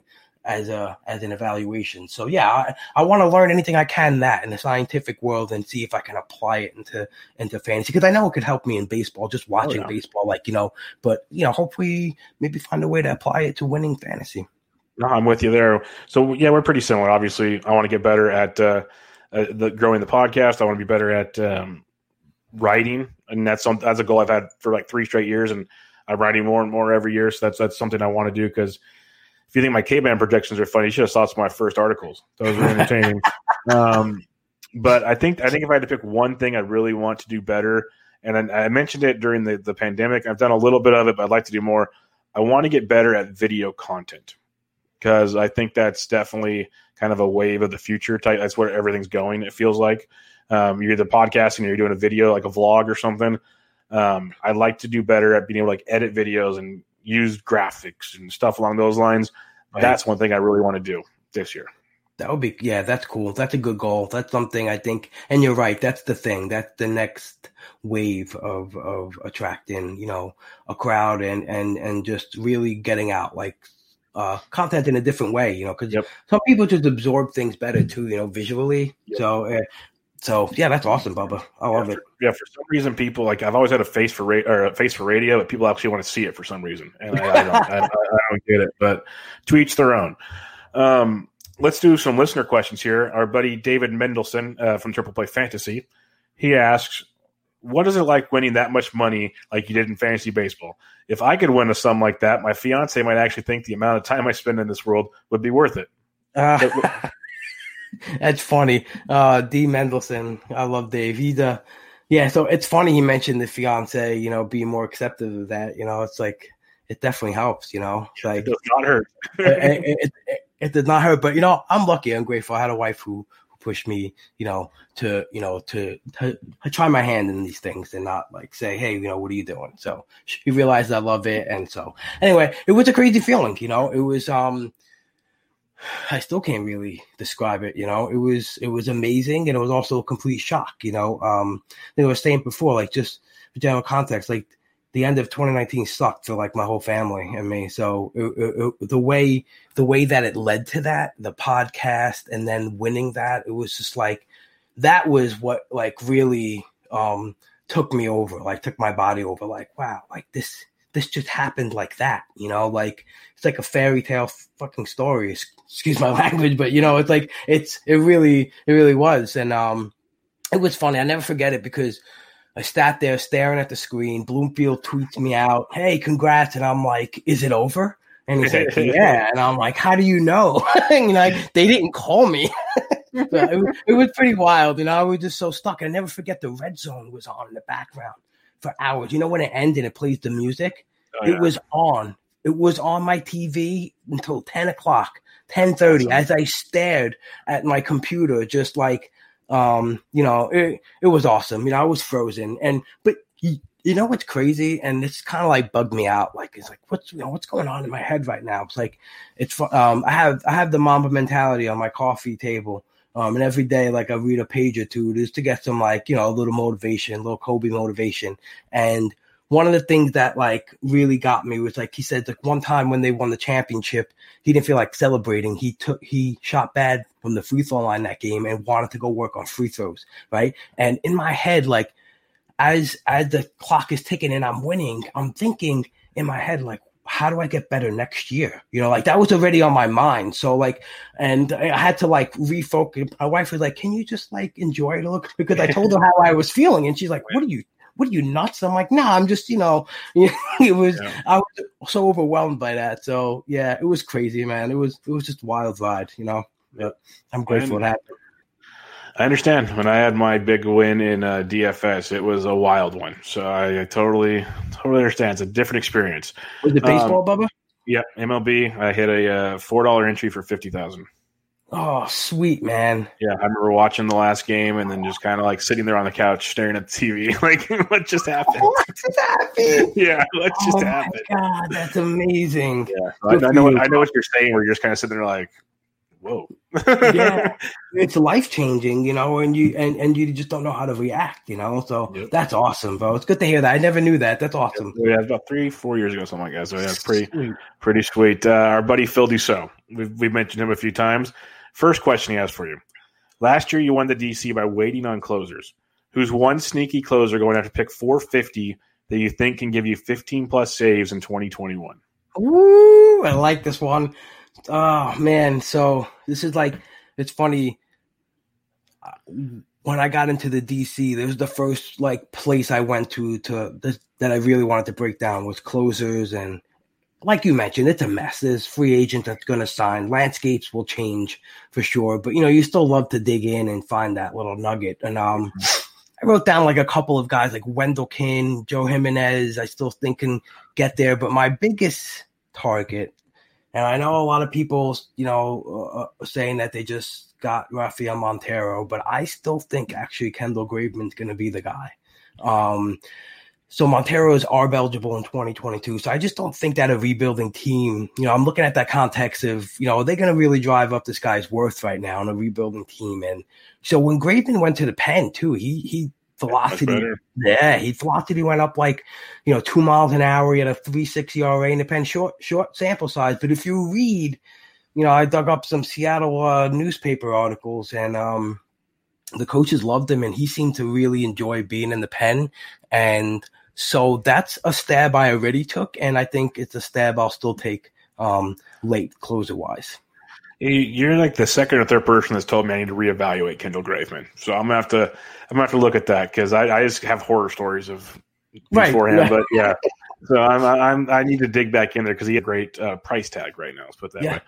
as a as an evaluation. So yeah, I, I want to learn anything I can that in the scientific world and see if I can apply it into into fantasy because I know it could help me in baseball, just oh, watching oh, yeah. baseball, like you know. But you know, hopefully, maybe find a way to apply it to winning fantasy. No, I'm with you there. So yeah, we're pretty similar. Obviously, I want to get better at uh, uh, the growing the podcast. I want to be better at um, writing, and that's some, that's a goal I've had for like three straight years, and I'm writing more and more every year. So that's that's something I want to do because if you think my caveman projections are funny, you should have saw some of my first articles. Those were entertaining. um, but I think I think if I had to pick one thing I really want to do better, and I, I mentioned it during the, the pandemic, I've done a little bit of it, but I'd like to do more. I want to get better at video content because I think that's definitely kind of a wave of the future type. That's where everything's going. It feels like um, you're either podcasting or you're doing a video like a vlog or something. Um, I'd like to do better at being able to like edit videos and use graphics and stuff along those lines. Right. That's one thing I really want to do this year. That would be yeah, that's cool. That's a good goal. That's something I think and you're right, that's the thing. That's the next wave of of attracting, you know, a crowd and and and just really getting out like uh content in a different way, you know, cuz yep. some people just absorb things better too, you know, visually. Yep. So uh, so yeah, that's awesome, Bubba. I love yeah, for, it. Yeah, for some reason, people like I've always had a face for ra- or a face for radio, but people actually want to see it for some reason, and I, I, don't, I, I, don't, get it. But to each their own. Um, let's do some listener questions here. Our buddy David Mendelson uh, from Triple Play Fantasy, he asks, "What is it like winning that much money like you did in fantasy baseball? If I could win a sum like that, my fiance might actually think the amount of time I spend in this world would be worth it." Uh, That's funny. Uh, D. Mendelson. I love Dave. He's a, uh, yeah. So it's funny he mentioned the fiance. You know, being more accepted of that. You know, it's like it definitely helps. You know, like it does not hurt. it, it, it, it, did not hurt, but you know, I'm lucky. I'm grateful. I had a wife who who pushed me. You know, to you know to, to, to try my hand in these things and not like say, hey, you know, what are you doing? So she realized I love it, and so anyway, it was a crazy feeling. You know, it was um I still can't really describe it. You know, it was it was amazing, and it was also a complete shock. You know, um, I was saying before, like just for general context, like the end of 2019 sucked for like my whole family and me. So it, it, it, the way the way that it led to that, the podcast, and then winning that, it was just like that was what like really um took me over, like took my body over. Like wow, like this this just happened like that, you know, like it's like a fairy tale fucking story. Excuse my language, but you know, it's like it's it really it really was, and um, it was funny. I never forget it because I sat there staring at the screen. Bloomfield tweets me out, "Hey, congrats!" And I'm like, "Is it over?" And he's like, "Yeah." And I'm like, "How do you know?" and like, they didn't call me. it, it, was pretty wild. You know, I was just so stuck. I never forget the red zone was on in the background for hours. You know, when it ended, it plays the music. Oh, yeah. It was on. It was on my TV until 10 o'clock, 1030, awesome. as I stared at my computer, just like, um, you know, it, it was awesome. You know, I was frozen. And, but you, you know what's crazy? And it's kind of like bugged me out. Like, it's like, what's, you know, what's going on in my head right now? It's like, it's, um, I have, I have the Mamba mentality on my coffee table um, and every day, like I read a page or two just to get some like, you know, a little motivation, a little Kobe motivation. And one of the things that like really got me was like he said like one time when they won the championship, he didn't feel like celebrating. He took he shot bad from the free throw line that game and wanted to go work on free throws, right? And in my head, like as as the clock is ticking and I'm winning, I'm thinking in my head like, how do I get better next year? You know, like that was already on my mind. So like, and I had to like refocus. My wife was like, "Can you just like enjoy it a little?" Because I told her how I was feeling, and she's like, "What are you? What are you nuts?" I'm like, "Nah, I'm just you know." it was yeah. I was so overwhelmed by that. So yeah, it was crazy, man. It was it was just wild ride, you know. I'm grateful it happened. I understand. When I had my big win in uh, DFS, it was a wild one. So I, I, totally, totally understand. It's a different experience. Was it baseball, um, Bubba? Yeah, MLB. I hit a uh, four dollar entry for fifty thousand. Oh, sweet man! Yeah, I remember watching the last game and then just kind of like sitting there on the couch staring at the TV, like what just happened? what just happened? yeah, what just oh happened? God, that's amazing. Yeah, I, I, know. What, I know what you're saying. Where you're just kind of sitting there like, whoa. Yeah. It's life changing you know and you and, and you just don't know how to react you know so yep. that's awesome bro. It's good to hear that. I never knew that. That's awesome. Yeah about three four years ago something like that so yeah pretty sweet. pretty sweet. Uh, our buddy phil dussault we've, we've mentioned him a few times. First question he has for you. Last year you won the dc by waiting on closers. Who's one sneaky closer going to pick 450 that you think can give you 15 plus saves in 2021 Ooh, I like this one. Oh man, so this is like it's funny. When I got into the DC, this was the first like place I went to to this, that I really wanted to break down was closers and like you mentioned, it's a mess. There's free agent that's going to sign. Landscapes will change for sure, but you know you still love to dig in and find that little nugget. And um, I wrote down like a couple of guys like Wendelken, Joe Jimenez. I still think can get there, but my biggest target and I know a lot of people, you know, uh, uh, saying that they just got Rafael Montero, but I still think actually Kendall Graveman's going to be the guy. Um, so Montero is ARB eligible in 2022. So I just don't think that a rebuilding team, you know, I'm looking at that context of, you know, are they're going to really drive up this guy's worth right now on a rebuilding team. And so when Graveman went to the pen too, he, he velocity. Yeah, he velocity went up like you know two miles an hour. He had a three six ERA and depends short short sample size. But if you read, you know, I dug up some Seattle uh, newspaper articles and um, the coaches loved him and he seemed to really enjoy being in the pen and. So that's a stab I already took, and I think it's a stab I'll still take um, late closer wise. You're like the second or third person that's told me I need to reevaluate Kendall Graveman. So I'm gonna have to I'm gonna have to look at that because I, I just have horror stories of beforehand. Right, But yeah, so I'm, I'm I need to dig back in there because he had a great uh, price tag right now. Let's put that yeah,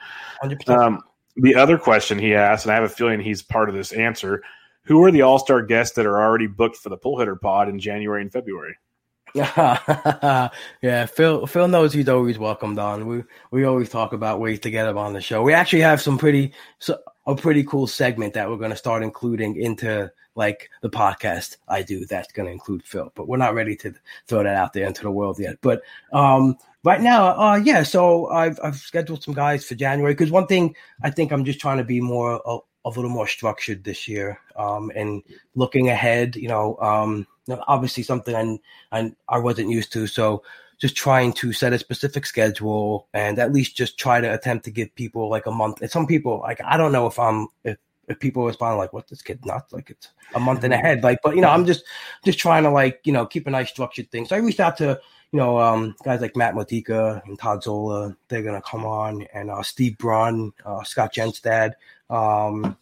way. Um, the other question he asked, and I have a feeling he's part of this answer: Who are the All Star guests that are already booked for the pull hitter pod in January and February? yeah, Phil. Phil knows he's always welcomed on. We we always talk about ways to get him on the show. We actually have some pretty so, a pretty cool segment that we're going to start including into like the podcast I do. That's going to include Phil, but we're not ready to throw that out there into the world yet. But um, right now, uh, yeah. So I've I've scheduled some guys for January because one thing I think I'm just trying to be more a, a little more structured this year um, and looking ahead. You know. Um, obviously something I, I, I wasn't used to. So just trying to set a specific schedule and at least just try to attempt to give people like a month. And some people like I don't know if I'm if if people respond like what this kid not like it's a month and ahead like but you know I'm just just trying to like you know keep a nice structured thing. So I reached out to you know um, guys like Matt Modica and Todd Zola. They're gonna come on and uh, Steve Braun, uh, Scott Genstad, um,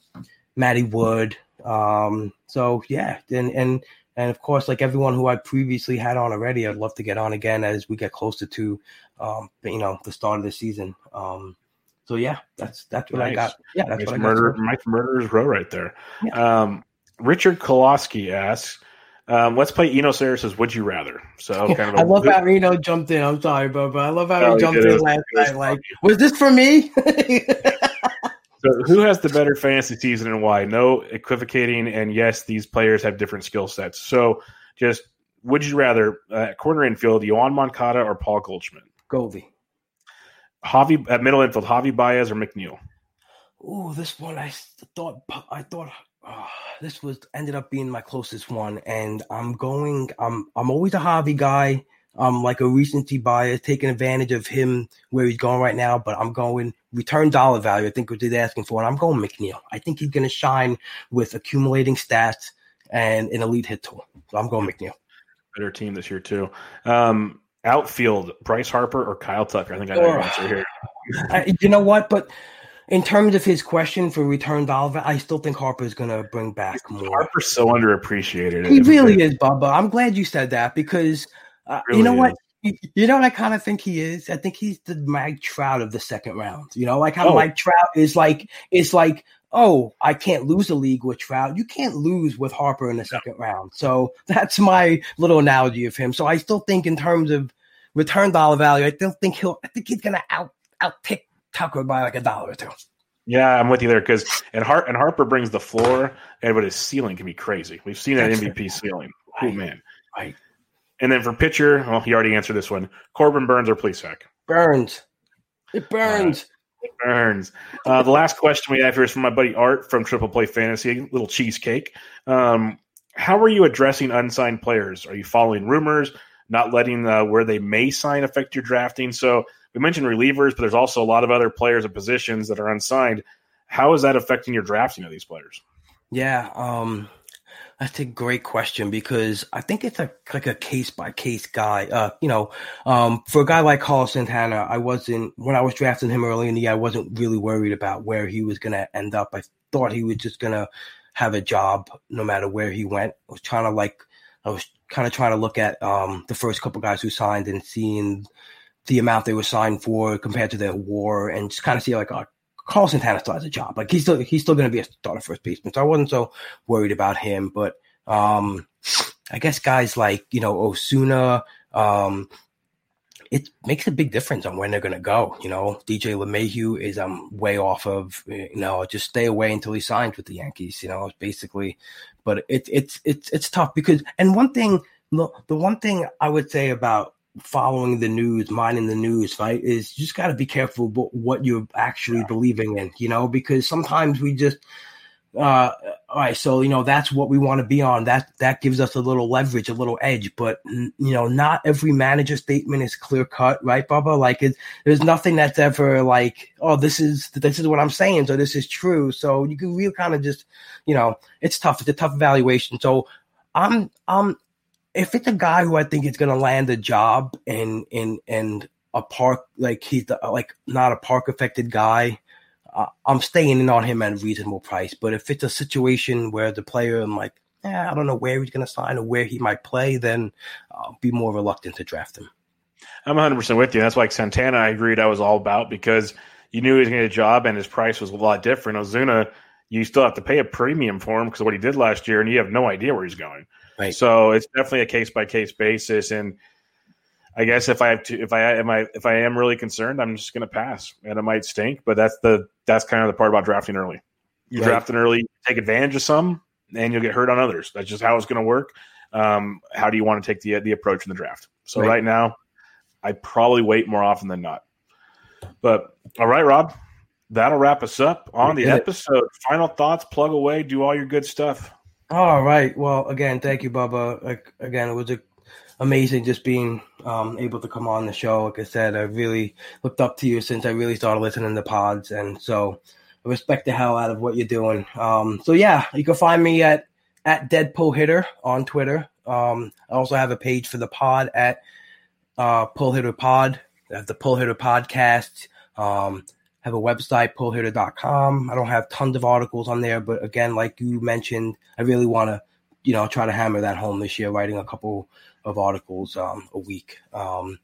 Maddie Wood. Um, so yeah, and and and of course, like everyone who I previously had on already, I'd love to get on again as we get closer to, um, you know, the start of the season. Um, so yeah, that's that's what nice. I got. Yeah, that's nice what murder, I got. Mike Murderer's Row right there. Yeah. Um, Richard Koloski asks, um, let's play Eno Sarris's Would You Rather. So kind of I love how Eno jumped in. I'm sorry, but I love how oh, he jumped in last night. Like, was this for me? so who has the better fantasy season and why? No equivocating, and yes, these players have different skill sets. So just would you rather uh, corner infield, Yoan Moncada or Paul Goldschmidt? Goldie. Javi at middle infield, Javi Baez or McNeil? Oh, this one I thought I thought oh, this was ended up being my closest one, and I'm going. I'm I'm always a Javi guy. I'm like a recency bias, taking advantage of him where he's going right now. But I'm going return dollar value. I think what they're asking for, and I'm going McNeil. I think he's going to shine with accumulating stats and an elite hit tool. So I'm going McNeil. Better team this year too. Um, outfield: Bryce Harper or Kyle Tucker. I think I know your answer here. I, you know what? But in terms of his question for return dollar, I still think Harper is going to bring back more. Harper's so underappreciated. He really is, Bubba. I'm glad you said that because uh, really you know is. what? You know what I kind of think he is? I think he's the Mike Trout of the second round. You know, like how oh. Mike Trout is like is like, oh, I can't lose a league with Trout. You can't lose with Harper in the second round. So that's my little analogy of him. So I still think in terms of return dollar value, I still think he'll I think he's gonna out out pick Tucker by like a dollar or two. Yeah, I'm with you there because and Hart and Harper brings the floor, and but his ceiling can be crazy. We've seen that MVP ceiling. Right. Oh man, right. And then for pitcher, well, he already answered this one: Corbin Burnes or Plesac? Burnes. It burns. Uh, it burns. Uh, the last question we have here is from my buddy Art from Triple Play Fantasy, little cheesecake. Um, how are you addressing unsigned players? Are you following rumors, not letting uh, where they may sign affect your drafting? So we mentioned relievers, but there's also a lot of other players and positions that are unsigned. How is that affecting your drafting of these players? Yeah, um, that's a great question because I think it's a like a case by case guy. Uh, you know, um, for a guy like Carlos Santana, I wasn't when I was drafting him early in the year. I wasn't really worried about where he was going to end up. I thought he was just going to have a job no matter where he went. I was trying to like, I was kind of trying to look at um, the first couple guys who signed and seeing the amount they were signed for compared to their war and just kind of see like, oh, Carl Santana still has a job. Like he's still he's still going to be a starter first baseman. So I wasn't so worried about him. But um, I guess guys like you know Ozuna, um, it makes a big difference on when they're going to go. You know, DJ LeMahieu is um way off of you know just stay away until he signs with the Yankees. You know, basically. But it's it's it's it's tough because and one thing the one thing I would say about following the news, minding the news, right? Is just got to be careful about what you're actually yeah. believing in, you know, because sometimes we just, uh, all right, so you know that's what we want to be on. That that gives us a little leverage, a little edge. But you know, not every manager statement is clear cut, right, Bubba? Like, it, there's nothing that's ever like, oh, this is this is what I'm saying, so this is true. So you can really kind of just, you know, it's tough. It's a tough evaluation. So I'm I'm if it's a guy who I think is going to land a job in in in a park like he's the, like not a park affected guy, uh, I'm staying in on him at a reasonable price. But if it's a situation where the player I'm like, eh, I don't know where he's going to sign or where he might play, then I'll be more reluctant to draft him. I'm 100 percent with you. That's why Santana I agreed I was all about because you knew he was going to get a job and his price was a lot different. Ozuna, you still have to pay a premium for him because of what he did last year, and you have no idea where he's going. Right. So it's definitely a case by case basis. And I guess if I have to, if I am I if I am really concerned, I'm just going to pass, and it might stink. But that's the that's kind of the part about drafting early. You right. draft an early, take advantage of some, and you'll get hurt on others. That's just how it's going to work. Um, how do you want to take the the approach in the draft? So right, right now, I probably wait more often than not. But all right, Rob, that'll wrap us up on the episode. Final thoughts, plug away, do all your good stuff. All right. Well, again, thank you, Bubba. Like, again, it was a, amazing just being um, able to come on the show. Like I said, I really looked up to you since I really started listening to pods, and so I respect the hell out of what you're doing. Um, so yeah, you can find me at at Deadpool Hitter on Twitter. Um, I also have a page for the pod at uh, Pull Hitter Pod. I the Pull Hitter Podcast. Um, have a website, pullhitter.com. I don't have tons of articles on there, but again, like you mentioned, I really want to you know try to hammer that home this year, writing a couple of articles um, a week. Um,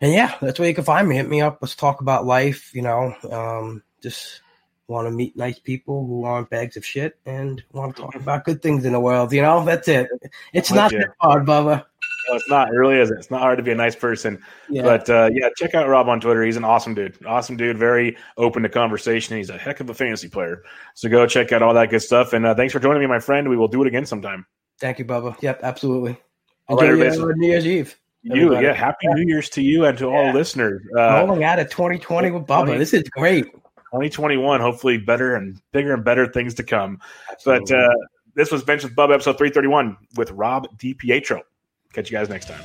and yeah, that's where you can find me. Hit me up. Let's talk about life. You know, um, just want to meet nice people who aren't bags of shit and want to talk about good things in the world. You know, that's it. It's not that hard, Bubba. No, it's not. It really isn't. It's not hard to be a nice person. Yeah. But uh, yeah, check out Rob on Twitter. He's an awesome dude. Awesome dude. Very open to conversation. He's a heck of a fantasy player. So go check out all that good stuff. And uh, thanks for joining me, my friend. We will do it again sometime. Thank you, Bubba. Yep, absolutely. All Enjoy right, your, New Year's Eve. You, everybody. yeah. Happy New Year's to you and to yeah. all listeners. Uh, Rolling out of 2020 with Bubba. 20, this is great. 2021, hopefully better and bigger and better things to come. Absolutely. But uh, this was Bench with Bubba, episode 331 with Rob DiPietro. Catch you guys next time.